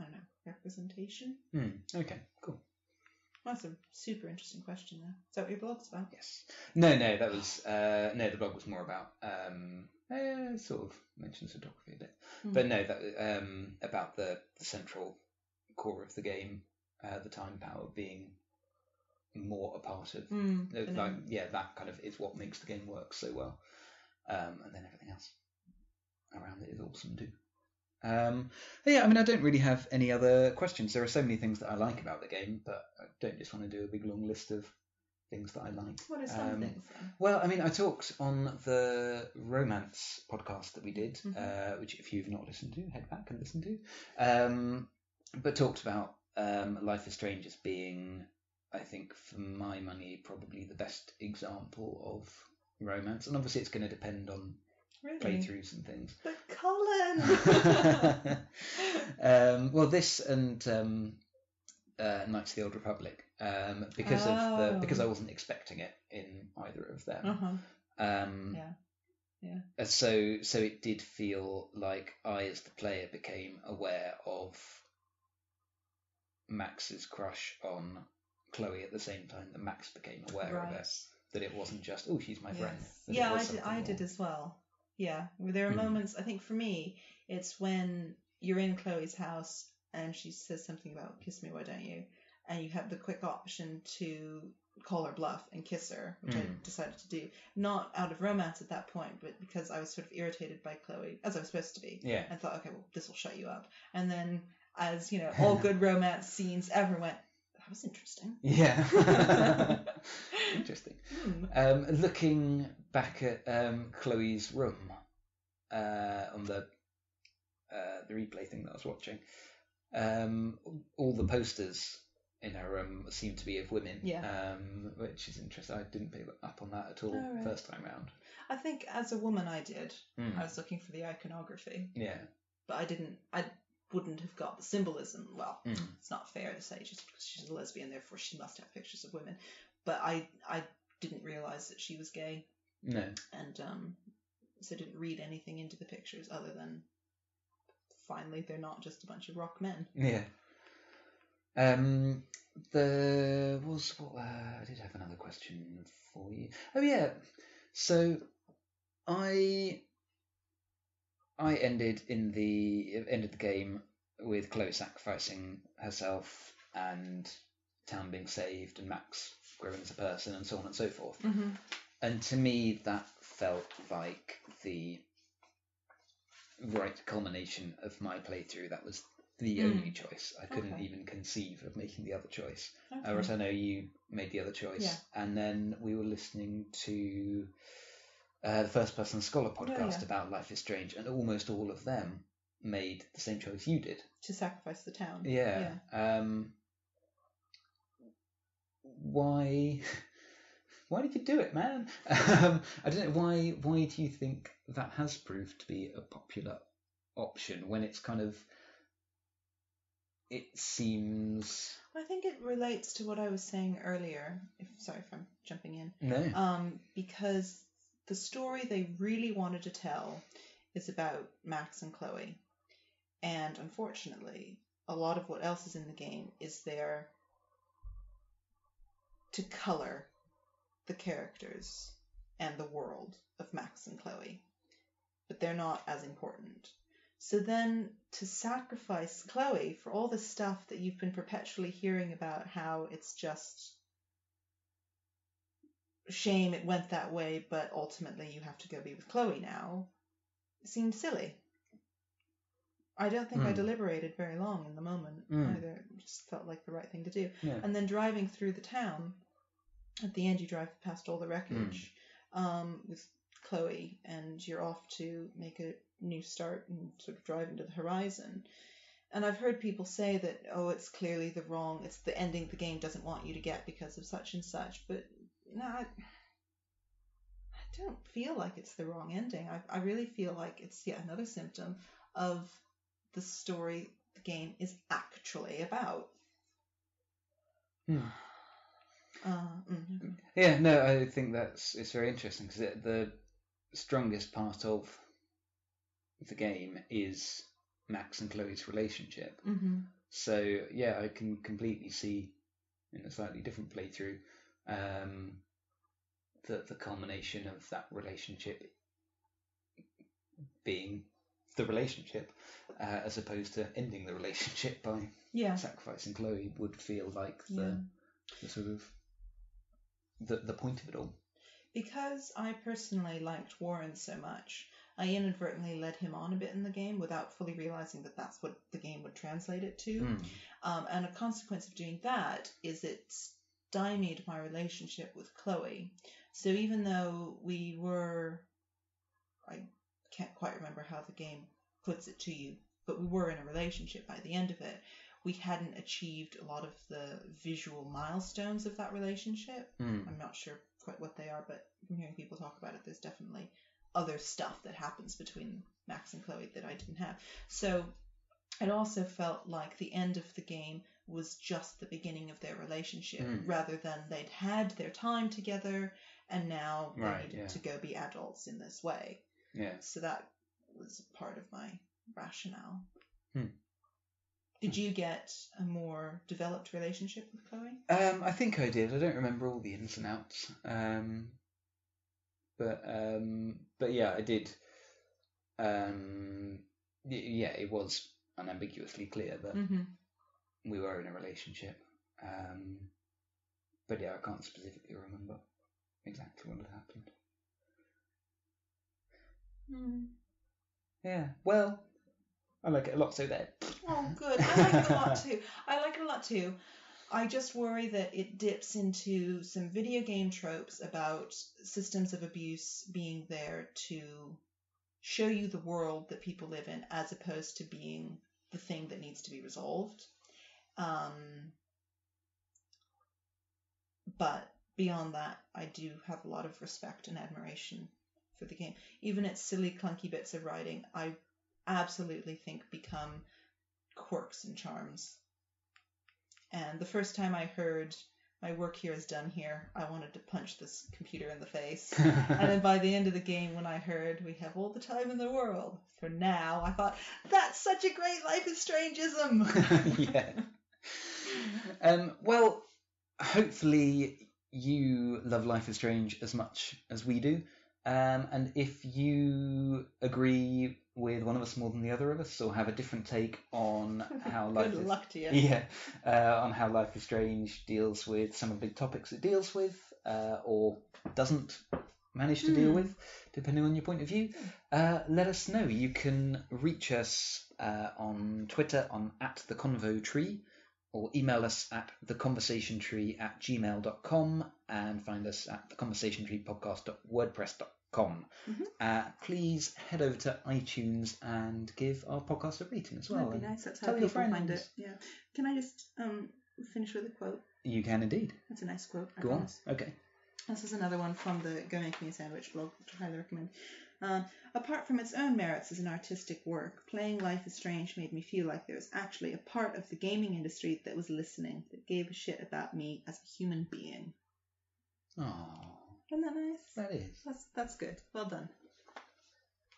Speaker 2: I don't know, representation.
Speaker 3: Hmm. Okay. Cool.
Speaker 2: That's a super interesting question, though. Is that what your blog's about?
Speaker 3: Yes. No, no, that was uh, no. The blog was more about um, eh, sort of mentions photography a bit,
Speaker 2: Hmm.
Speaker 3: but no, that um, about the, the central core of the game, uh, the time power being more a part of
Speaker 2: Mm,
Speaker 3: like yeah that kind of is what makes the game work so well. Um, and then everything else around it is awesome too. Um, yeah i mean i don't really have any other questions. There are so many things that i like about the game but i don't just want to do a big long list of things that i like.
Speaker 2: What are some
Speaker 3: um,
Speaker 2: things then?
Speaker 3: well i mean i talked on the romance podcast that we did
Speaker 2: Mhm.
Speaker 3: uh, which if you've not listened to head back and listen to. Um, but talked about um, life is strange as being I think for my money probably the best example of romance, and obviously it's going to depend on
Speaker 2: Really?
Speaker 3: playthroughs and things.
Speaker 2: But Colin! [LAUGHS] [LAUGHS]
Speaker 3: um, well, this and um, uh, Knights of the Old Republic, um, because of the
Speaker 2: Oh.
Speaker 3: because I wasn't expecting it in either of them.
Speaker 2: uh-huh.
Speaker 3: Um,
Speaker 2: Yeah. Yeah.
Speaker 3: uh, So so it did feel like I, as the player, became aware of Max's crush on Chloe at the same time that Max became aware of it. That it wasn't just oh she's my
Speaker 2: Yes.
Speaker 3: friend.
Speaker 2: Yeah, I did. I did as well. Yeah, there are
Speaker 3: Hmm.
Speaker 2: moments. I think for me, it's when you're in Chloe's house and she says something about "kiss me, why don't you?" and you have the quick option to call her bluff and kiss her, which I
Speaker 3: Hmm.
Speaker 2: decided to do, not out of romance at that point, but because I was sort of irritated by Chloe, as I was supposed to be.
Speaker 3: Yeah.
Speaker 2: I thought, okay, well, this will shut you up. And then, as you know, [LAUGHS] all good romance scenes ever went. That was interesting.
Speaker 3: Yeah. [LAUGHS] [LAUGHS] Interesting.
Speaker 2: Hmm.
Speaker 3: Um, looking back at um, Chloe's room uh, on the uh, the replay thing that I was watching, um, all the posters in her room seem to be of women.
Speaker 2: Yeah.
Speaker 3: Um, which is interesting. I didn't pick up on that at all
Speaker 2: Oh, right.
Speaker 3: first time round.
Speaker 2: I think as a woman, I did.
Speaker 3: Mm.
Speaker 2: I was looking for the iconography,
Speaker 3: Yeah.
Speaker 2: but I didn't. I wouldn't have got the symbolism. Well,
Speaker 3: Mm.
Speaker 2: it's not fair to say just because she's a lesbian, therefore she must have pictures of women. But I, I didn't realize that she was gay,
Speaker 3: No.
Speaker 2: and um, so didn't read anything into the pictures other than finally they're not just a bunch of rock men.
Speaker 3: Yeah. Um, there was what uh, I did have another question for you. Oh yeah. So I I ended in the ended the game with Chloe sacrificing herself and town being saved and Max growing as a person and so on and so forth.
Speaker 2: Mm-hmm.
Speaker 3: And to me, that felt like the right culmination of my playthrough. That was the
Speaker 2: Mm.
Speaker 3: only choice. I couldn't
Speaker 2: Okay.
Speaker 3: even conceive of making the other choice.
Speaker 2: Okay.
Speaker 3: Whereas I know you made the other choice.
Speaker 2: Yeah.
Speaker 3: And then we were listening to uh, the First Person Scholar podcast
Speaker 2: yeah.
Speaker 3: about Life is Strange, and almost all of them made the same choice you did.
Speaker 2: to sacrifice the town.
Speaker 3: Yeah. Um, why? [LAUGHS] Why did you do it, man? [LAUGHS] Um, I don't know why. Why do you think that has proved to be a popular option when it's kind of? It seems
Speaker 2: I think it relates to what I was saying earlier. If sorry if I'm jumping in.
Speaker 3: no.
Speaker 2: um, because the story they really wanted to tell is about Max and Chloe. And unfortunately, a lot of what else is in the game is there to color the characters and the world of Max and Chloe. But they're not as important. So then to sacrifice Chloe for all the stuff that you've been perpetually hearing about how it's just shame it went that way, but ultimately you have to go be with Chloe now, seemed silly. I don't think I
Speaker 3: Hmm.
Speaker 2: deliberated very long in the moment
Speaker 3: Hmm.
Speaker 2: either. It just felt like the right thing to do.
Speaker 3: Yeah.
Speaker 2: And then driving through the town, at the end you drive past all the wreckage um, with Chloe, and you're off to make a new start and sort of drive into the horizon. And I've heard people say that, oh, it's clearly the wrong, it's the ending the game doesn't want you to get because of such and such. But no, I, I don't feel like it's the wrong ending. I, I really feel like it's yet another symptom of the story the game is actually about.
Speaker 3: Hmm. [SIGHS]
Speaker 2: Uh, mm,
Speaker 3: Yeah, no, I think that's it's very interesting because the strongest part of the game is Max and Chloe's relationship.
Speaker 2: hmm
Speaker 3: So yeah, I can completely see in a slightly different playthrough. Um, the the culmination of that relationship being the relationship, uh, as opposed to ending the relationship by
Speaker 2: Yeah.
Speaker 3: sacrificing Chloe, would feel like the,
Speaker 2: Yeah.
Speaker 3: the sort of the the point of it all.
Speaker 2: Because I personally liked Warren so much, I inadvertently led him on a bit in the game without fully realizing that that's what the game would translate it to.
Speaker 3: Mm.
Speaker 2: Um, and a consequence of doing that is it stymied my relationship with Chloe. So even though we were, I can't quite remember how the game puts it to you, but we were in a relationship by the end of it, we hadn't achieved a lot of the visual milestones of that relationship.
Speaker 3: Mm.
Speaker 2: I'm not sure quite what they are, but from hearing people talk about it, there's definitely other stuff that happens between Max and Chloe that I didn't have. So it also felt like the end of the game was just the beginning of their relationship
Speaker 3: Mm.
Speaker 2: rather than they'd had their time together and now they
Speaker 3: Right,
Speaker 2: needed
Speaker 3: yeah.
Speaker 2: to go be adults in this way.
Speaker 3: Yeah.
Speaker 2: So that was part of my rationale.
Speaker 3: Hmm.
Speaker 2: Did you get a more developed relationship with Chloe?
Speaker 3: Um, I think I did. I don't remember all the ins and outs. Um, but um, but yeah, I did. Um, y- yeah, it was unambiguously clear that
Speaker 2: Mm-hmm.
Speaker 3: We were in a relationship. Um, but yeah, I can't specifically remember exactly what had happened.
Speaker 2: Hmm.
Speaker 3: Yeah. Well, I like it a lot. So there.
Speaker 2: Oh, [LAUGHS] good. I like it a lot too. I like it a lot too. I just worry that it dips into some video game tropes about systems of abuse being there to show you the world that people live in as opposed to being the thing that needs to be resolved. Um, but beyond that, I do have a lot of respect and admiration for the game. Even its silly, clunky bits of writing, I absolutely think become quirks and charms. And the first time I heard my work here is done here, I wanted to punch this computer in the face. [LAUGHS] and then by the end of the game, when I heard we have all the time in the world for now, I thought, that's such a great Life is Strangeism! [LAUGHS]
Speaker 3: yeah. [LAUGHS] Um, well, hopefully you love Life is Strange as much as we do. Um, and if you agree with one of us more than the other of us, or have a different take on [LAUGHS] how life
Speaker 2: Good
Speaker 3: is,
Speaker 2: luck to you. [LAUGHS]
Speaker 3: yeah, uh, on how Life is Strange deals with some of the big topics it deals with, uh, or doesn't manage to deal
Speaker 2: Hmm.
Speaker 3: with, depending on your point of view, uh, let us know. You can reach us uh, on Twitter on at the convo tree, or email us at theconversationtree at gmail.com and find us at theconversationtreepodcast.wordpress.com.
Speaker 2: Mhm.
Speaker 3: Uh, please head over to iTunes and give our podcast a rating as well.
Speaker 2: That'd be nice. That's how people find it. Yeah. Can I just um, finish with a quote?
Speaker 3: You can indeed.
Speaker 2: That's a nice quote. I
Speaker 3: Go on. Okay.
Speaker 2: This is another one from the Go Make Me a Sandwich blog, which I highly recommend. Um, apart from its own merits as an artistic work, playing Life is Strange made me feel like there was actually a part of the gaming industry that was listening, that gave a shit about me as a human being.
Speaker 3: Oh,
Speaker 2: Isn't that nice?
Speaker 3: that is.
Speaker 2: That's that's good. Well done.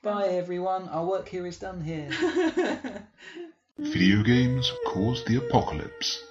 Speaker 3: Bye everyone. Our work here is done here. [LAUGHS]
Speaker 1: Video games caused the apocalypse.